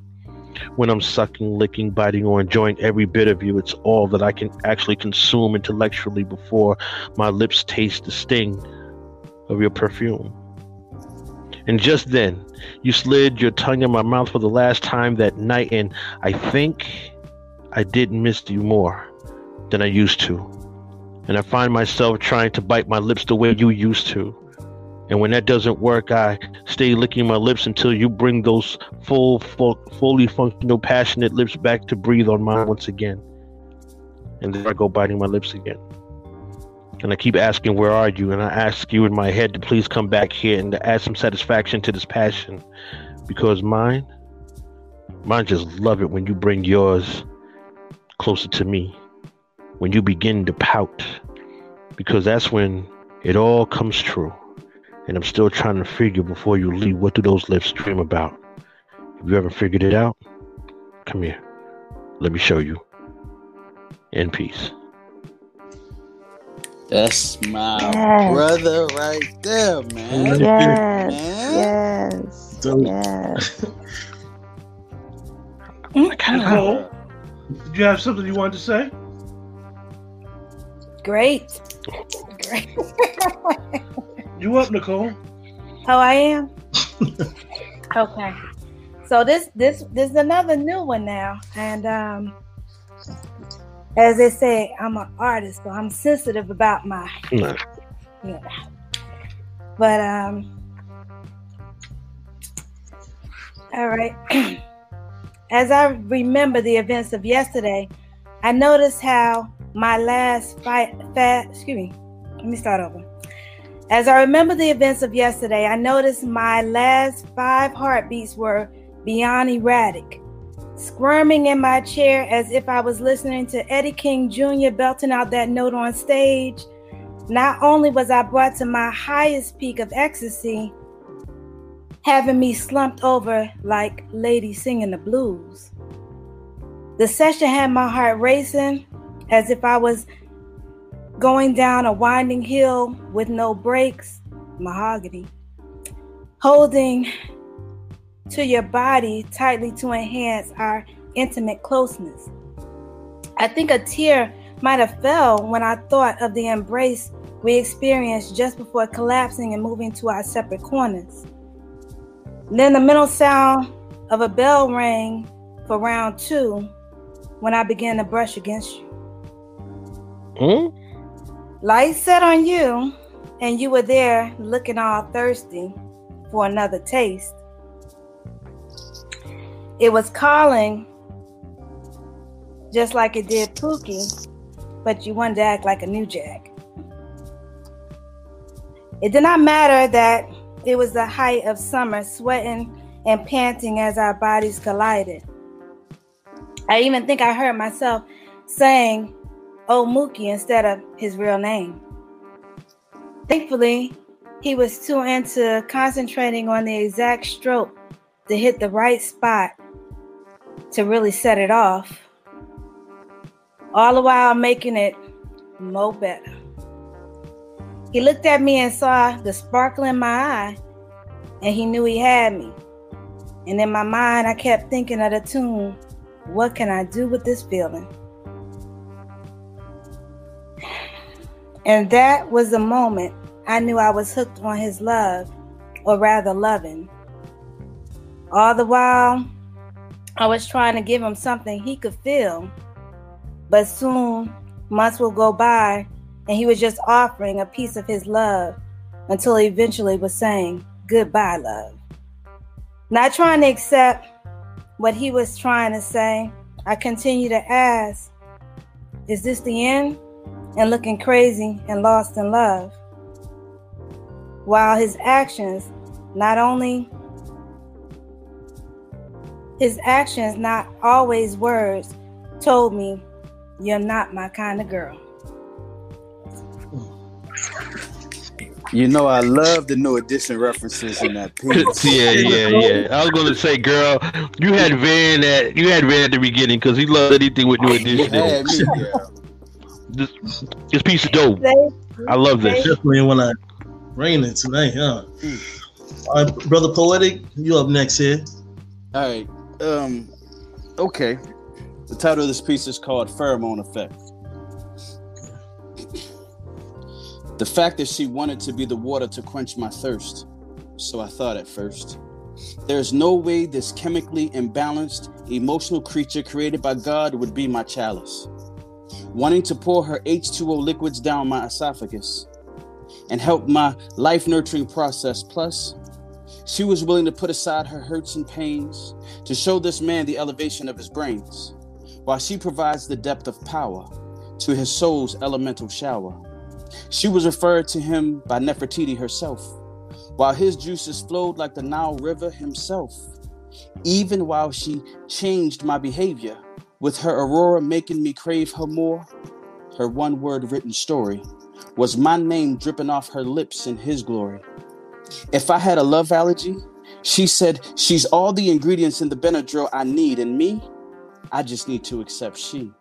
When I'm sucking, licking, biting, or enjoying every bit of you, it's all that I can actually consume intellectually before my lips taste the sting of your perfume. And just then, you slid your tongue in my mouth for the last time that night, and I think I didn't miss you more than I used to. And I find myself trying to bite my lips the way you used to. And when that doesn't work, I stay licking my lips until you bring those full, full fully functional, passionate lips back to breathe on mine once again. And then I go biting my lips again. And I keep asking, Where are you? And I ask you in my head to please come back here and to add some satisfaction to this passion. Because mine, mine just love it when you bring yours closer to me. When you begin to pout. Because that's when it all comes true. And I'm still trying to figure before you leave what do those lips dream about? If you haven't figured it out? Come here. Let me show you. In peace. That's my Yes. brother right there, man. Yes. Man. Yes. Dope. Yes. [LAUGHS] Nicole, did you have something you wanted to say? Great. [LAUGHS] Great. [LAUGHS] You up, Nicole? Oh, I am. [LAUGHS] okay. So this this this is another new one now, and um, as they say, I'm an artist, so I'm sensitive about my. Nah. Yeah. But um, all right. [CLEARS THROAT] As I remember the events of yesterday, I noticed how my last fight, fat, excuse me, let me start over. As I remember the events of yesterday, I noticed my last five heartbeats were beyond erratic, squirming in my chair as if I was listening to Eddie King Jr. belting out that note on stage. Not only was I brought to my highest peak of ecstasy, having me slumped over like lady singing the blues. The session had my heart racing as if I was going down a winding hill with no brakes, mahogany. Holding to your body tightly to enhance our intimate closeness. I think a tear might have fell when I thought of the embrace we experienced just before collapsing and moving to our separate corners. Then the mental sound of a bell rang for round two when I began to brush against you. Hmm? Lights set on you, and you were there looking all thirsty for another taste. It was calling just like it did Pookie, but you wanted to act like a new jack. It did not matter that it was the height of summer, sweating and panting as our bodies collided. I even think I heard myself saying, Oh Mookie instead of his real name. Thankfully, he was too into concentrating on the exact stroke to hit the right spot to really set it off, all the while making it mo better. He looked at me and saw the sparkle in my eye, and he knew he had me. And in my mind, I kept thinking of the tune, What can I do with this feeling? And that was the moment I knew I was hooked on his love, or rather, loving. All the while, I was trying to give him something he could feel. But soon, months will go by, and he was just offering a piece of his love until he eventually was saying, Goodbye, love. Not trying to accept what he was trying to say, I continued to ask, Is this the end? And looking crazy and lost in love. While his actions, not only his actions, not always words, told me, You're not my kind of girl. You know, I love the new edition references in that [LAUGHS] piece. yeah, yeah, yeah. I was gonna say, girl, you had Van at you had Van at the beginning because he loved anything with new [LAUGHS] edition. Yeah, me, yeah. This, this piece of dope. I love this. Definitely when I raining tonight, huh? All right, brother poetic, you up next here. All right. Um. Okay. The title of this piece is called "Pheromone Effect." The fact that she wanted to be the water to quench my thirst, so I thought at first. There's no way this chemically imbalanced, emotional creature created by God would be my chalice. Wanting to pour her H2O liquids down my esophagus and help my life nurturing process. Plus, she was willing to put aside her hurts and pains to show this man the elevation of his brains, while she provides the depth of power to his soul's elemental shower. She was referred to him by Nefertiti herself, while his juices flowed like the Nile River himself. Even while she changed my behavior, with her aurora making me crave her more, her one word written story was my name dripping off her lips in his glory. If I had a love allergy, she said she's all the ingredients in the Benadryl I need, and me, I just need to accept she.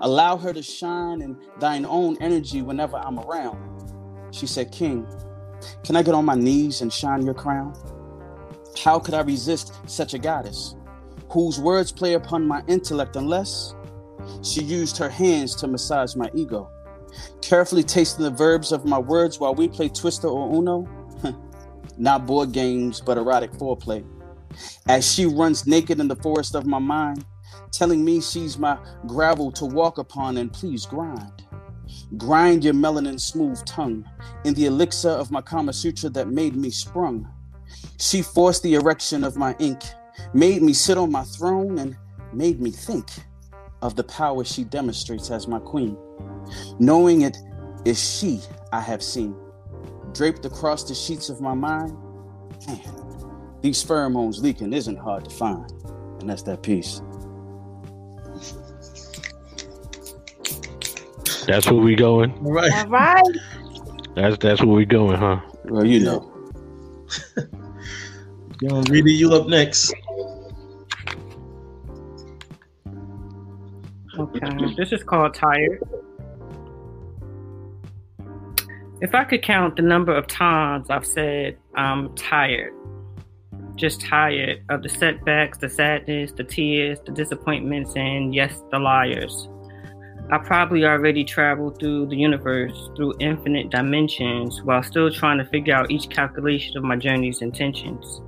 Allow her to shine in thine own energy whenever I'm around. She said, King, can I get on my knees and shine your crown? How could I resist such a goddess whose words play upon my intellect unless she used her hands to massage my ego? Carefully tasting the verbs of my words while we play Twister or Uno? Not board games, but erotic foreplay. As she runs naked in the forest of my mind, telling me she's my gravel to walk upon and please grind. Grind your melanin smooth tongue in the elixir of my Kama Sutra that made me sprung. She forced the erection of my ink, made me sit on my throne, and made me think of the power she demonstrates as my queen. Knowing it is she I have seen, draped across the sheets of my mind. Man, these pheromones leaking isn't hard to find. And that's that piece. That's where we going. All right. All right. That's that's where we going, huh? Well, you know. [LAUGHS] Young Reedy, you up next. Okay, this is called Tired. If I could count the number of times I've said I'm tired, just tired of the setbacks, the sadness, the tears, the disappointments, and yes, the liars. I probably already traveled through the universe through infinite dimensions while still trying to figure out each calculation of my journey's intentions.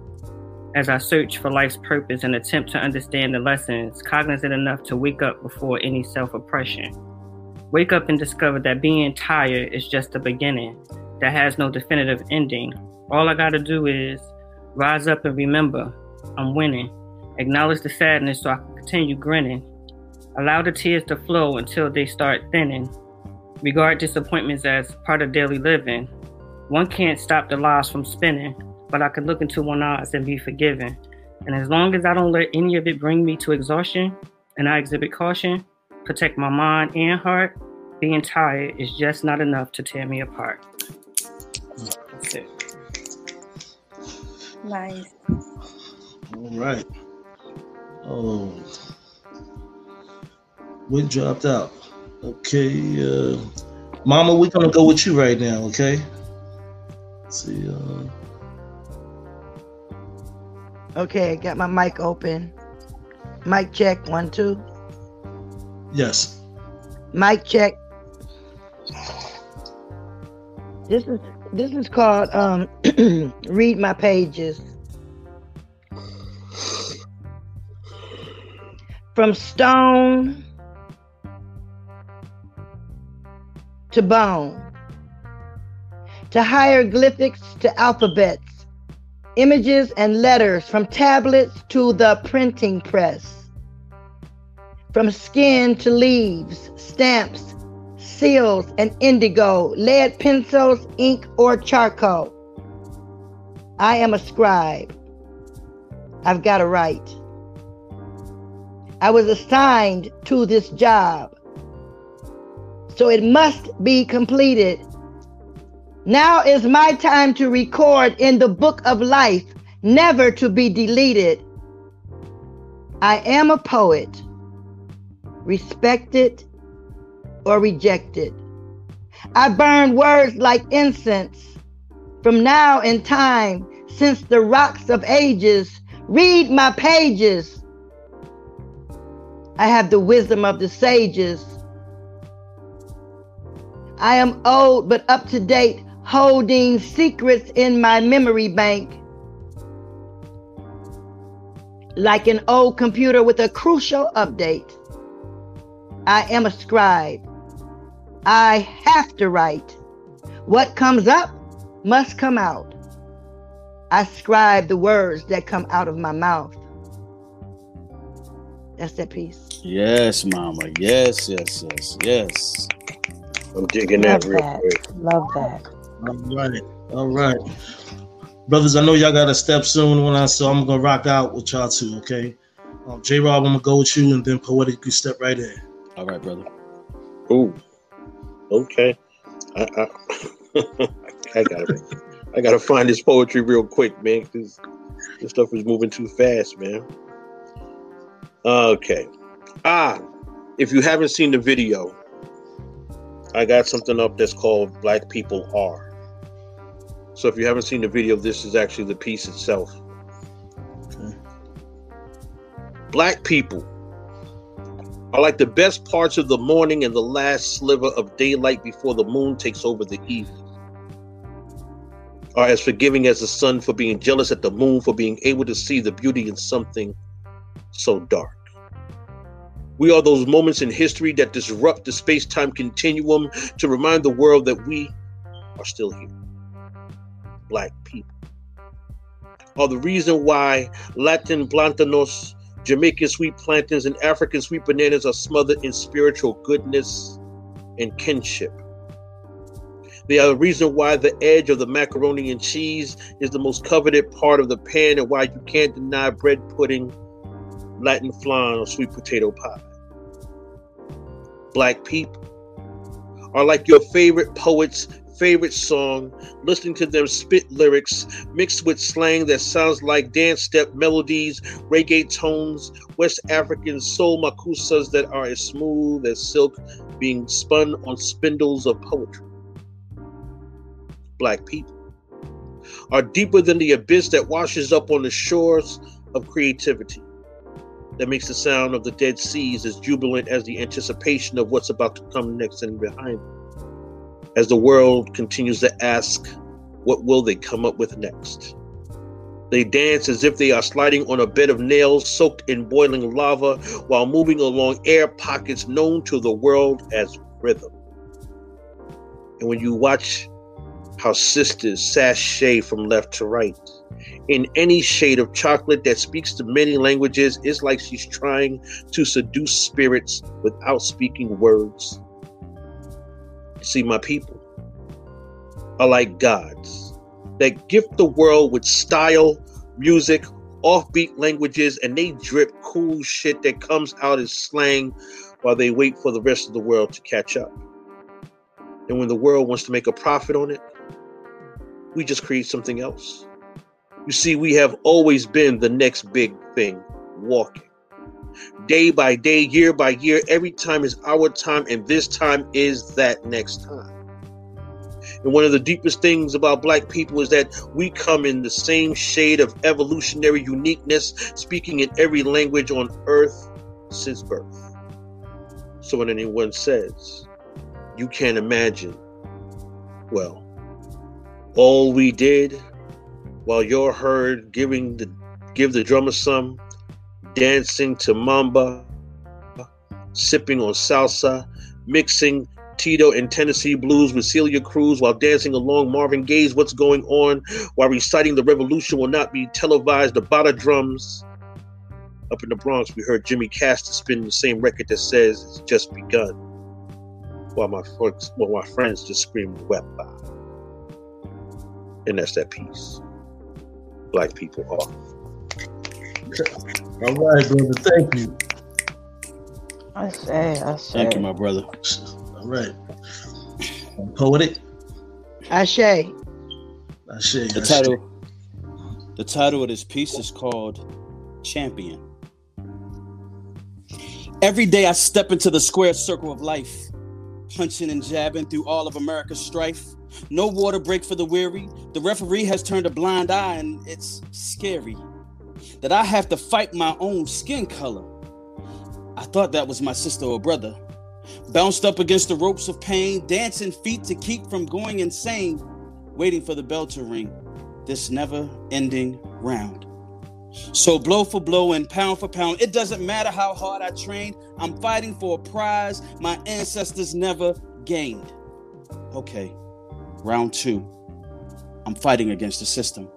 As I search for life's purpose and attempt to understand the lessons, cognizant enough to wake up before any self oppression. Wake up and discover that being tired is just the beginning, that has no definitive ending. All I gotta do is rise up and remember I'm winning. Acknowledge the sadness so I can continue grinning. Allow the tears to flow until they start thinning. Regard disappointments as part of daily living. One can't stop the lies from spinning, but I can look into one eyes and be forgiven. And as long as I don't let any of it bring me to exhaustion and I exhibit caution, protect my mind and heart, being tired is just not enough to tear me apart. That's it. Nice. All right. Oh, we dropped out. Okay, uh, Mama, we're gonna go with you right now. Okay. Let's see. Uh, Okay, got my mic open. Mic check, one, two. yes. Mic check. This is this is called um [CLEARS THROAT] read my pages. From stone to bone, to hieroglyphics to alphabets, images and letters from tablets to the printing press, from skin to leaves, stamps, seals, and indigo, lead pencils, ink, or charcoal. I am a scribe. I've got to write. I was assigned to this job. So it must be completed. Now is my time to record in the book of life, never to be deleted. I am a poet, respected or rejected. I burn words like incense. From now in time, since the rocks of ages, read my pages. I have the wisdom of the sages. I am old but up to date, holding secrets in my memory bank. Like an old computer with a crucial update. I am a scribe. I have to write. What comes up must come out. I scribe the words that come out of my mouth. That's that piece. Yes, Mama. Yes, yes, yes, yes. I'm digging Love that real that. quick. Love that. All right. All right. Brothers, I know y'all got to step soon when I so I'm gonna rock out with y'all too, okay? Um, J Rob, I'm gonna go with you and then poetic you step right in. All right, brother. Ooh. Okay. I I, [LAUGHS] I gotta I gotta find this poetry real quick, man, because this stuff is moving too fast, man. Okay. Ah, if you haven't seen the video, I got something up that's called Black People Are. So if you haven't seen the video, this is actually the piece itself. Okay. Black people are like the best parts of the morning and the last sliver of daylight before the moon takes over the evening. Are as forgiving as the sun for being jealous at the moon for being able to see the beauty in something so dark. We are those moments in history that disrupt the space time continuum to remind the world that we are still here. Black people are the reason why Latin plantanos, Jamaican sweet plantains, and African sweet bananas are smothered in spiritual goodness and kinship. They are the reason why the edge of the macaroni and cheese is the most coveted part of the pan and why you can't deny bread pudding, Latin flan, or sweet potato pie. Black people are like your favorite poet's favorite song, listening to them spit lyrics mixed with slang that sounds like dance step melodies, reggae tones, West African Soul Makossas that are as smooth as silk being spun on spindles of poetry. Black people are deeper than the abyss that washes up on the shores of creativity. That makes the sound of the Dead Seas as jubilant as the anticipation of what's about to come next and behind. As the world continues to ask, what will they come up with next? They dance as if they are sliding on a bed of nails soaked in boiling lava while moving along air pockets known to the world as rhythm. And when you watch how sisters sashay from left to right, in any shade of chocolate that speaks to many languages, it's like she's trying to seduce spirits without speaking words. See, my people are like gods that gift the world with style, music, offbeat languages, and they drip cool shit that comes out as slang while they wait for the rest of the world to catch up. And when the world wants to make a profit on it, we just create something else. You see, we have always been the next big thing walking. Day by day, year by year, every time is our time, and this time is that next time. And one of the deepest things about black people is that we come in the same shade of evolutionary uniqueness, speaking in every language on earth since birth. So when anyone says, you can't imagine, well, all we did while you're heard giving the give the drummer some, dancing to mamba, sipping on salsa, mixing Tito and Tennessee Blues with Celia Cruz while dancing along Marvin Gaye's What's Going On while reciting The Revolution Will Not Be Televised, the batá drums. Up in the Bronx, we heard Jimmy Castor spin the same record that says it's just begun. While my folks, while my friends just scream "Wepa," and that's that piece. Black people are. All right, brother. Thank you. I say, I say. Thank you, my brother. All right. Poetic. I say. The Ashe. title, the title of this piece is called "Champion." Every day I step into the square circle of life, punching and jabbing through all of America's strife. No water break for the weary. The referee has turned a blind eye, and it's scary that I have to fight my own skin color. I thought that was my sister or brother. Bounced up against the ropes of pain, dancing feet to keep from going insane, waiting for the bell to ring. This never ending round. So, blow for blow and pound for pound, it doesn't matter how hard I train, I'm fighting for a prize my ancestors never gained. Okay, round two. I'm fighting against the system.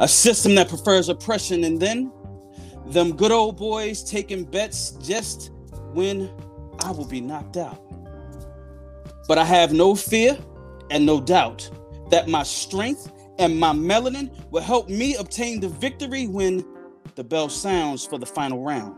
A system that prefers oppression, and then them good old boys taking bets just when I will be knocked out. But I have no fear and no doubt that my strength and my melanin will help me obtain the victory when the bell sounds for the final round.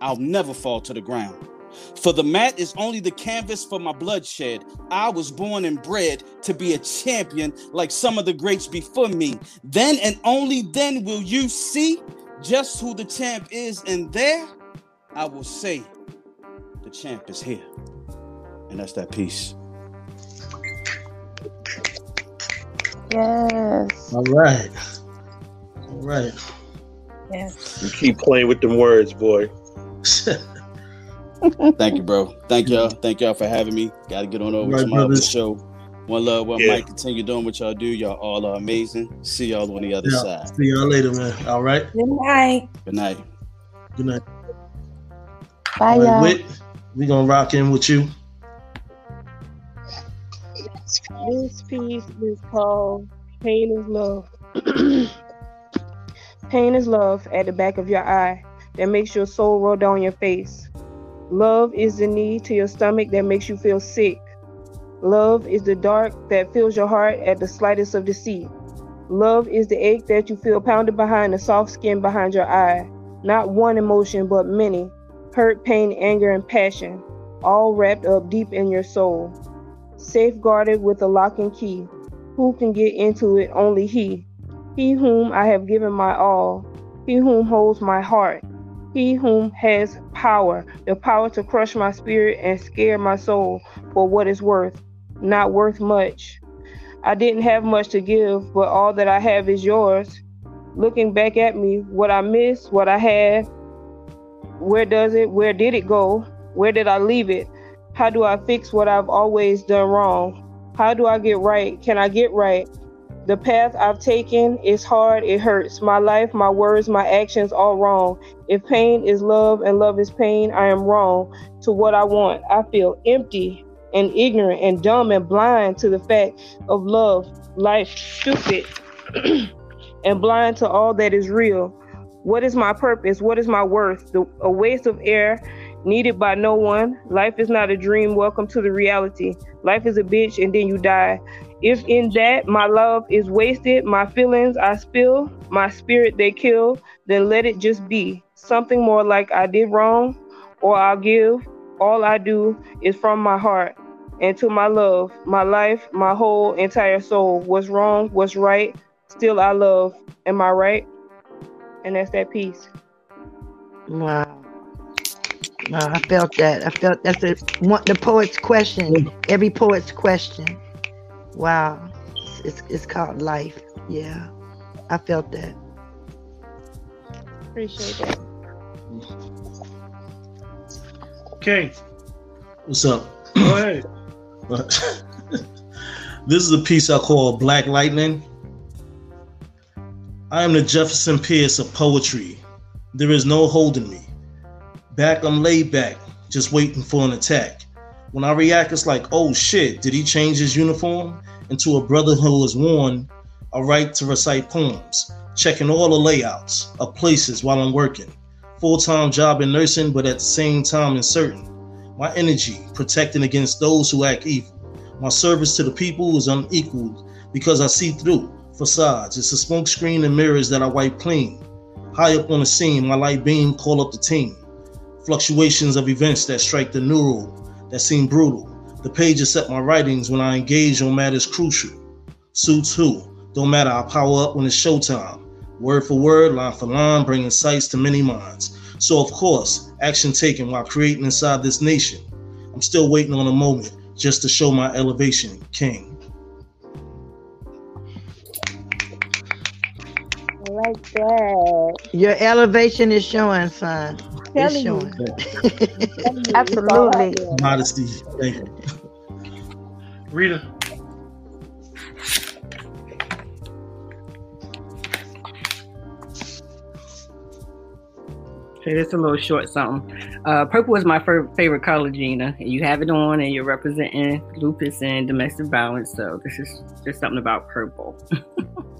I'll never fall to the ground. For the mat is only the canvas for my bloodshed. I was born and bred to be a champion like some of the greats before me. Then and only then will you see just who the champ is, and there I will say the champ is here. And that's that piece. Yes. All right. All right. Yes. You keep playing with them words, boy. [LAUGHS] Thank you, bro. Thank y'all. [LAUGHS] Thank y'all for having me. Got to get on over Right, to my other show. One love, one Yeah. mic. Continue doing what y'all do. Y'all all are amazing. See y'all on the other Yeah. side. See y'all later, man. All right. Good night. Good night. Good night. Bye, All right, y'all. Whit, we gonna rock in with you. This piece is called Pain is Love. [CLEARS THROAT] Pain is love at the back of your eye that makes your soul roll down your face. Love is the knee to your stomach that makes you feel sick. Love is the dark that fills your heart at the slightest of deceit. Love is the ache that you feel pounded behind the soft skin behind your eye. Not one emotion, but many hurt, pain, anger, and passion, all wrapped up deep in your soul safeguarded with a lock and key. Who can get into it? Only He. He whom I have given my all. He whom holds my heart. He whom has power, the power to crush my spirit and scare my soul for what it's worth. Not worth much. I didn't have much to give, but all that I have is yours. Looking back at me, what I missed, what I had, where does it, where did it go? Where did I leave it? How do I fix what I've always done wrong? How do I get right? Can I get right? The path I've taken is hard, it hurts. My life, my words, my actions, all wrong. If pain is love and love is pain, I am wrong to what I want. I feel empty and ignorant and dumb and blind to the fact of love, life, stupid, [CLEARS THROAT] and blind to all that is real. What is my purpose? What is my worth? The, a waste of air needed by no one. Life is not a dream. Welcome to the reality. Life is a bitch and then you die. If in that my love is wasted, my feelings I spill, my spirit they kill, then let it just be. Something more like I did wrong or I'll give. All I do is from my heart and to my love, my life, my whole entire soul. What's wrong? What's right? still I love. Am I right? And that's that piece. Wow. I felt that. I felt that's a, one, the poet's question. Every poet's question. Wow. It's, it's, it's called life. Yeah. I felt that. Appreciate that. Okay, What's up? go ahead. [LAUGHS] this is a piece I call Black Lightning. I am the Jefferson Pierce of poetry. There is no holding me. Back, I'm laid back, just waiting for an attack. When I react, it's like, oh shit, did he change his uniform into a brother who is worn a right to recite poems, checking all the layouts of places while I'm working. Full time job in nursing, but at the same time uncertain. My energy protecting against those who act evil. My service to the people is unequaled because I see through facades. It's a smoke screen and mirrors that I wipe clean. High up on the scene, my light beam call up the team. Fluctuations of events that strike the neural, that seem brutal. The pages set my writings when I engage on matters crucial. Suits who? Don't matter, I power up when it's showtime. Word for word, line for line, bringing sights to many minds. So, of course, action taken while creating inside this nation. I'm still waiting on a moment just to show my elevation, King. I like that. Your elevation is showing, son. It's Telling you. Absolutely. Modesty. Thank you. Rita. Okay, it's a little short something. Uh, purple is my fir- favorite color, Gina. And you have it on, and you're representing lupus and domestic violence. So this is just something about purple. [LAUGHS]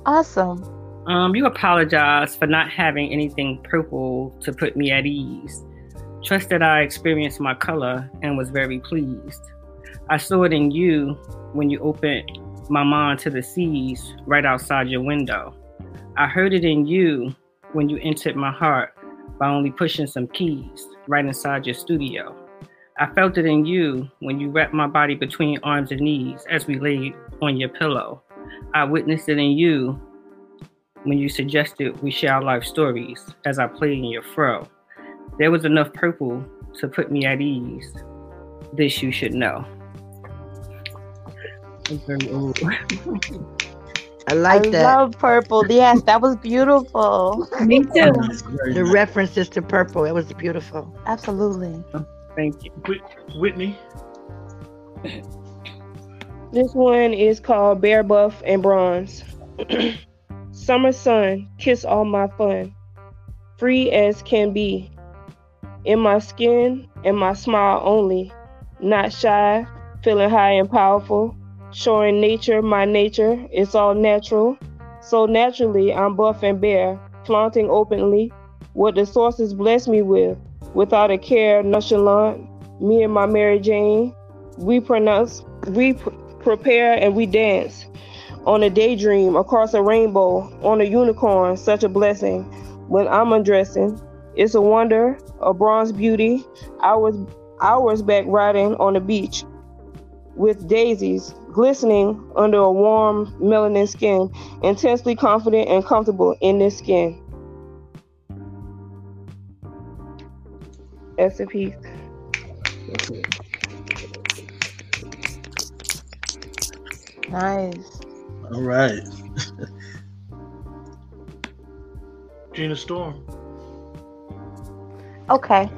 Awesome. Um, you apologize for not having anything purple to put me at ease. Trust that I experienced my color and was very pleased. I saw it in you when you opened my mind to the seas right outside your window. I heard it in you when you entered my heart by only pushing some keys right inside your studio. I felt it in you when you wrapped my body between arms and knees as we laid on your pillow. I witnessed it in you when you suggested we share our life stories as I played in your fro. There was enough purple to put me at ease. This you should know. I'm very old. [LAUGHS] I like I that. love purple. Yes, that was beautiful. [LAUGHS] Me too. the references to purple. It was beautiful. Absolutely. Thank you. Whitney. This one is called Bare Buff and Bronze. [CLEARS THROAT] Summer sun, kiss all my fun. Free as can be. In my skin and my smile only. Not shy, feeling high and powerful. Showing nature my nature. It's all natural. So naturally, I'm buff and bare, flaunting openly what the sources bless me with. Without a care, nonchalant. Me and my Mary Jane, we pronounce, we pr- prepare and we dance on a daydream across a rainbow on a unicorn such a blessing. When i'm undressing it's a wonder a bronze beauty. Hours hours back riding on the beach with daisies glistening under a warm melanin skin intensely confident and comfortable in this skin. That's a piece Nice. All right. Gina Storm. Okay.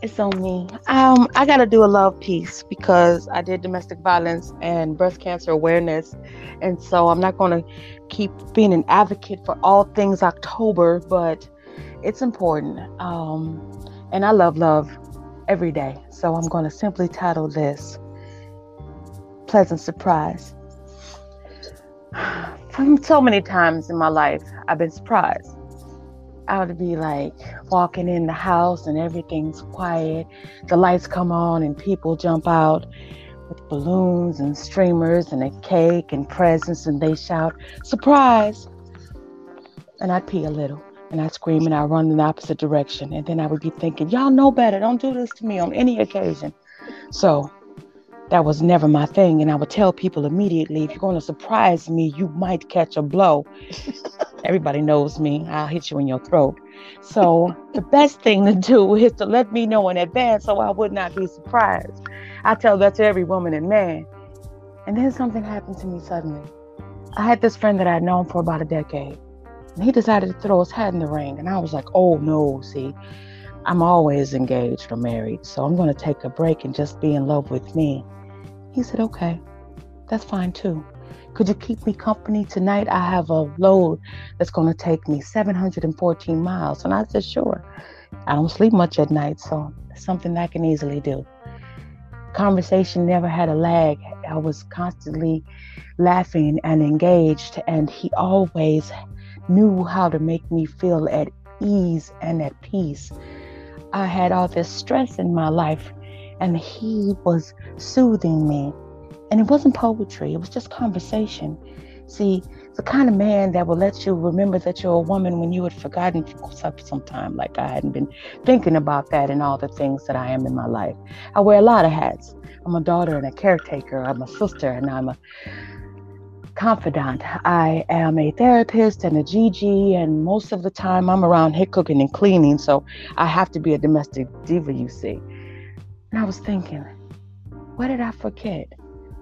It's on me. Um, I gotta do a love piece because I did domestic violence and breast cancer awareness, and so I'm not gonna keep being an advocate for all things October, but it's important. Um, and I love love every day, so I'm gonna simply title this "Pleasant Surprise." From [SIGHS] so many times in my life, I've been surprised. I would be like walking in the house and everything's quiet. The lights come on and people jump out with balloons and streamers and a cake and presents and they shout, surprise! And I'd pee a little and I'd scream and I'd run in the opposite direction. And then I would be thinking, y'all know better. Don't do this to me on any occasion. So that was never my thing. And I would tell people immediately, if you're going to surprise me, you might catch a blow. [LAUGHS] Everybody knows me. I'll hit you in your throat. So the best thing to do [LAUGHS] is to let me know in advance so I would not be surprised. I tell that to every woman and man. And then something happened to me suddenly. I had this friend that I'd known for about a decade. And he decided to throw his hat in the ring. And I was like, oh no, see, I'm always engaged or married. So I'm going to take a break and just be in love with me. He said, okay, that's fine too. Could you keep me company tonight? I have a load that's going to take me 714 miles. And I said, sure. I don't sleep much at night, so it's something I can easily do. Conversation never had a lag. I was constantly laughing and engaged, and he always knew how to make me feel at ease and at peace. I had all this stress in my life, and he was soothing me. And it wasn't poetry, it was just conversation. See, the kind of man that will let you remember that you're a woman when you had forgotten for some time, like I hadn't been thinking about that and all the things that I am in my life. I wear a lot of hats. I'm a daughter and a caretaker, I'm a sister, and I'm a confidant. I am a therapist and a GG, and most of the time I'm around here cooking and cleaning, so I have to be a domestic diva, you see. And I was thinking, what did I forget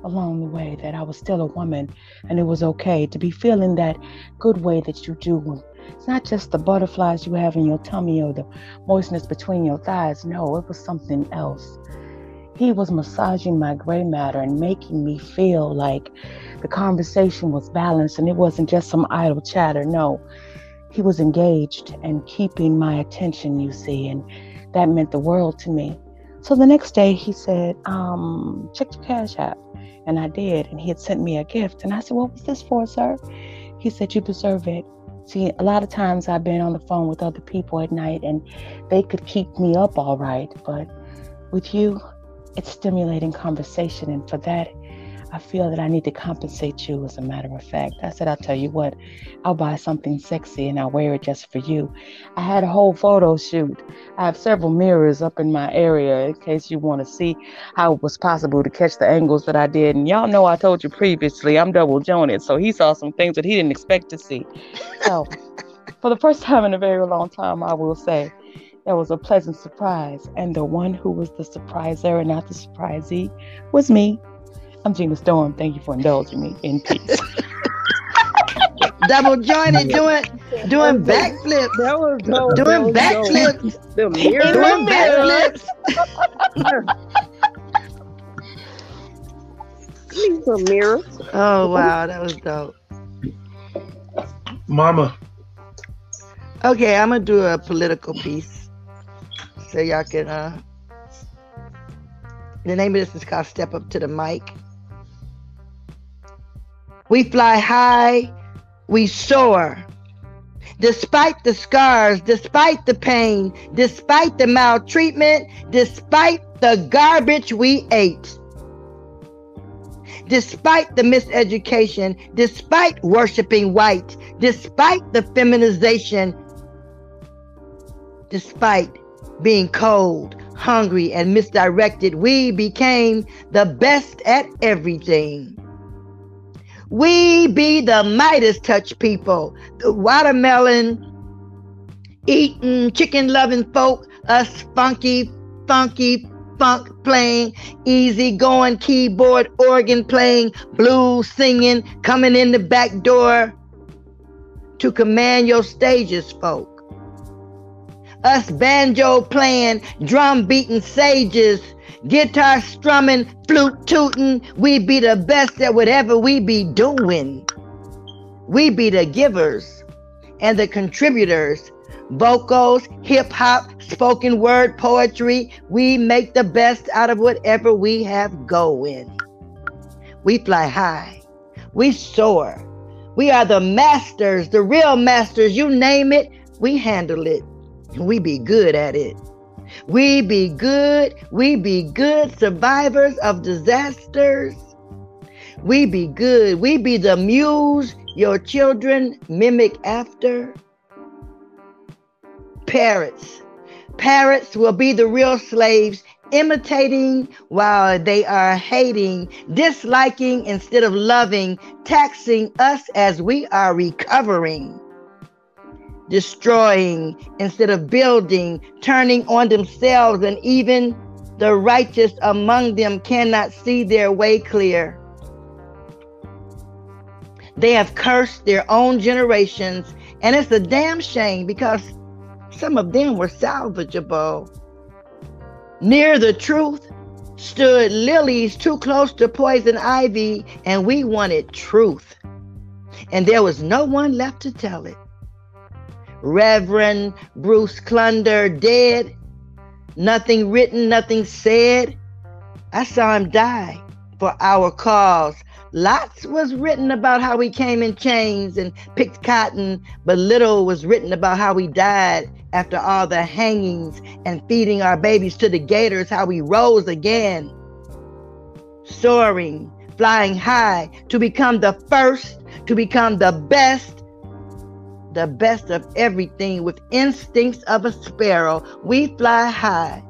along the way that I was still a woman and it was okay to be feeling that good way that you do? It's not just the butterflies you have in your tummy or the moistness between your thighs. No, it was something else. He was massaging my gray matter and making me feel like the conversation was balanced and it wasn't just some idle chatter. No, he was engaged and keeping my attention, you see, and that meant the world to me. So the next day he said, um, check your cash app. And I did. And he had sent me a gift. And I said, What was this for, sir? He said, You deserve it. See, a lot of times I've been on the phone with other people at night and they could keep me up all right. But with you, it's stimulating conversation. And for that, I feel that I need to compensate you, as a matter of fact. I said, I'll tell you what, I'll buy something sexy and I'll wear it just for you. I had a whole photo shoot. I have several mirrors up in my area in case you want to see how it was possible to catch the angles that I did. And y'all know I told you previously, I'm double jointed. So he saw some things that he didn't expect to see. So, [LAUGHS] for the first time in a very long time, I will say, that was a pleasant surprise. And the one who was the surpriser and not the surprisee was me. I'm Gina Storm. Thank you for indulging me in peace. [LAUGHS] Double jointed doing doing backflips. That was dope. Doing That was dope. backflips. The mirror. Doing backflips. Need some mirrors. Oh wow, that was dope. Mama, Okay, I'm gonna do a political piece. So y'all can uh the name of this is called Step Up to the Mic. We fly high, we soar. Despite the scars, despite the pain, despite the maltreatment, despite the garbage we ate, despite the miseducation, despite worshiping white, despite the feminization, despite being cold, hungry, and misdirected, we became the best at everything. We be the Midas touch people, the watermelon eating, chicken loving folk, us funky, funky, funk playing, easy going keyboard, organ playing, blues singing, coming in the back door to command your stages, folk. Us banjo playing, drum beating sages, guitar strumming, flute tooting. We be the best at whatever we be doing. We be the givers and the contributors. Vocals, hip hop, spoken word, poetry. We make the best out of whatever we have going. We fly high. We soar. We are the masters, the real masters. You name it, we handle it. We be good at it. We be good. We be good survivors of disasters. We be good. We be the muse your children mimic after. Parrots. Parrots will be the real slaves imitating while they are hating, disliking instead of loving, taxing us as we are recovering, destroying instead of building, turning on themselves, and even the righteous among them cannot see their way clear. They have cursed their own generations, and it's a damn shame because some of them were salvageable. Near the truth stood lilies too close to poison ivy, and we wanted truth. And there was no one left to tell it. Reverend Bruce Klunder dead, nothing written, nothing said. I saw him die for our cause. Lots was written about how he came in chains and picked cotton, but little was written about how he died after all the hangings and feeding our babies to the gators, how he rose again, soaring, flying high to become the first, to become the best, the best of everything with instincts of a sparrow. We fly high.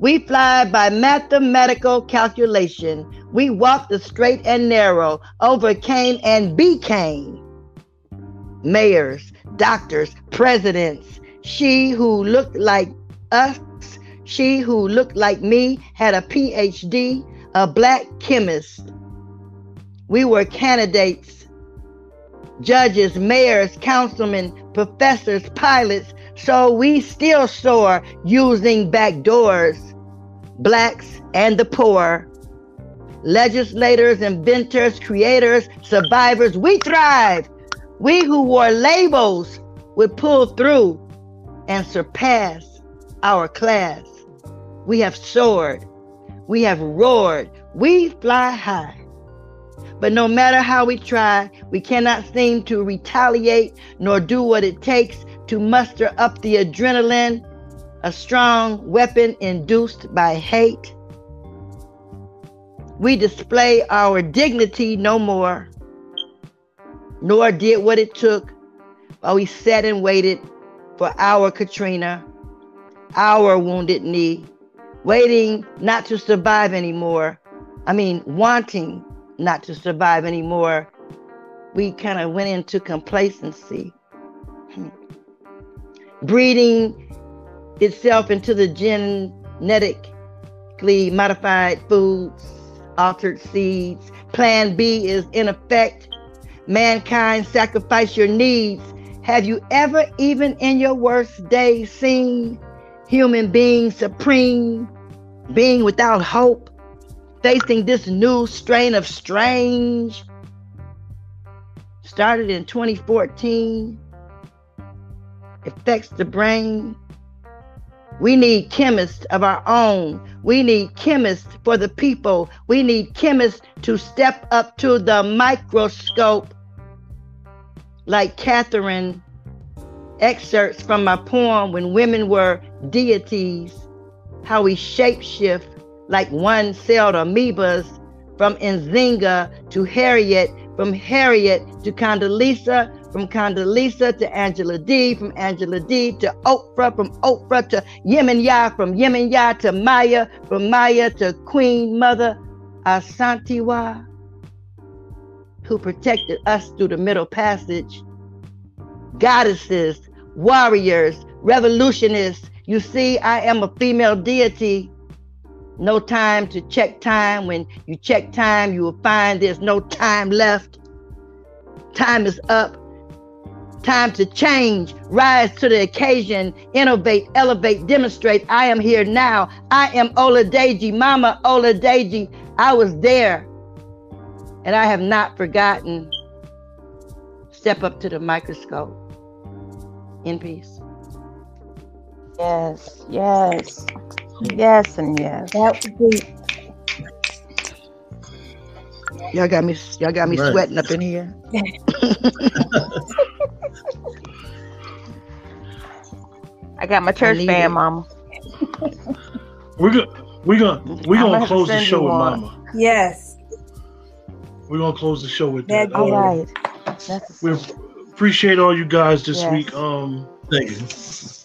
We fly by mathematical calculation. We walk the straight and narrow, overcame and became mayors, doctors, presidents. She who looked like us, she who looked like me, had a PhD, a black chemist. We were candidates, judges, mayors, councilmen, professors, pilots, so we still soar using back doors, blacks and the poor. Legislators, inventors, creators, survivors, we thrive we who wore labels would pull through and surpass our class. We have soared. We have roared. We fly high. But no matter how we try, we cannot seem to retaliate nor do what it takes to muster up the adrenaline, a strong weapon induced by hate. We display our dignity no more nor did what it took while we sat and waited for our Katrina, our wounded knee, waiting not to survive anymore. I mean, wanting not to survive anymore. We kind of went into complacency, breeding itself into the genetically modified foods, altered seeds. Plan B is in effect Mankind, sacrifice your needs. Have you ever, even in your worst days, seen human beings supreme, being without hope, facing this new strain of strange? Started in 2014, affects the brain. We need chemists of our own. We need chemists for the people. We need chemists to step up to the microscope like Catherine excerpts from my poem when women were deities, how we shapeshift like one celled amoebas from Nzinga to Harriet, from Harriet to Condoleezza, from Condoleezza to Angela D, from Angela D to Oprah, from Oprah to Yemenya, from Yemenya to Maya, from Maya to Queen Mother Asantewa who protected us through the Middle Passage. Goddesses, warriors, revolutionists. You see, I am a female deity. No time to check time. When you check time, you will find there's no time left. Time is up. Time to change, rise to the occasion, innovate, elevate, demonstrate. I am here now. I am Oladeji, Mama Oladeji. I was there and I have not forgotten. Step up to the microscope. In peace. Yes, yes, yes, and yes. That would be Y'all got me. Y'all got me Right. sweating up in here. [LAUGHS] I got my church need fan, it. Mama. We're gonna we're gonna we're gonna gonna close the show with. Mama. yes. We're gonna close the show with That that. All Um, right. That's We appreciate all you guys this Yes. week. Um, Thank you.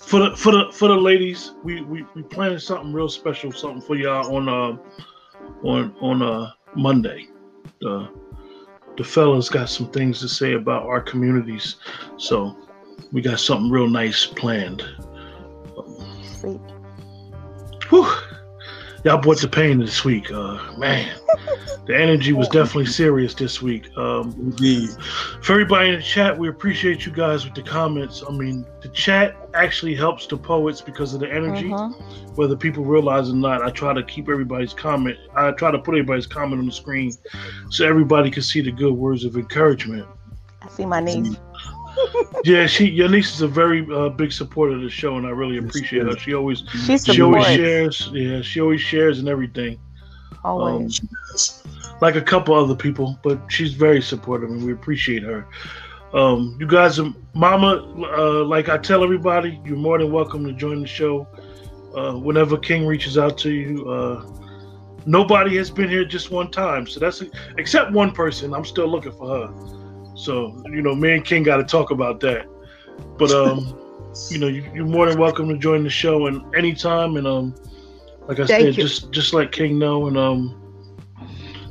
For the for the for the ladies, we we we planning something real special, something for y'all on uh on on uh Monday. The the fellas got some things to say about our communities, so we got something real nice planned. Sweet. Whew. Y'all brought the pain this week. Uh, man, the energy was definitely serious this week. Um, Indeed. for everybody in the chat, we appreciate you guys with the comments. I mean, the chat actually helps the poets because of the energy, Mhm. whether people realize it or not. I try to keep everybody's comment. I try to put everybody's comment on the screen so everybody can see the good words of encouragement. I see my niece. Yeah, she your niece is a very uh, big supporter of the show, and I really appreciate her. She always She she always shares. Yeah, she always shares and everything. always. like a couple other people, but she's very supportive and we appreciate her. Um, you guys mama, uh, like I tell everybody, you're more than welcome to join the show. Uh, whenever King reaches out to you, uh, nobody has been here just one time. So that's except one person. I'm still looking for her. So, you know, me and King got to talk about that. But, um, you know, you, you're more than welcome to join the show and anytime. And, um, like I Thank said, you. just, just let King know. And, um,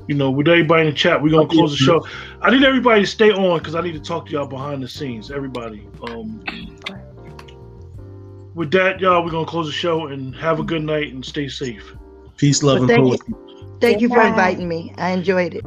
you know, with everybody in the chat, we're gonna close the show. I need everybody to stay on because I need to talk to y'all behind the scenes. Everybody. Um, with that, y'all, we're gonna close the show and have a good night and stay safe. Peace, love, Well, and thank poetry. you. Thank you for inviting me. I enjoyed it.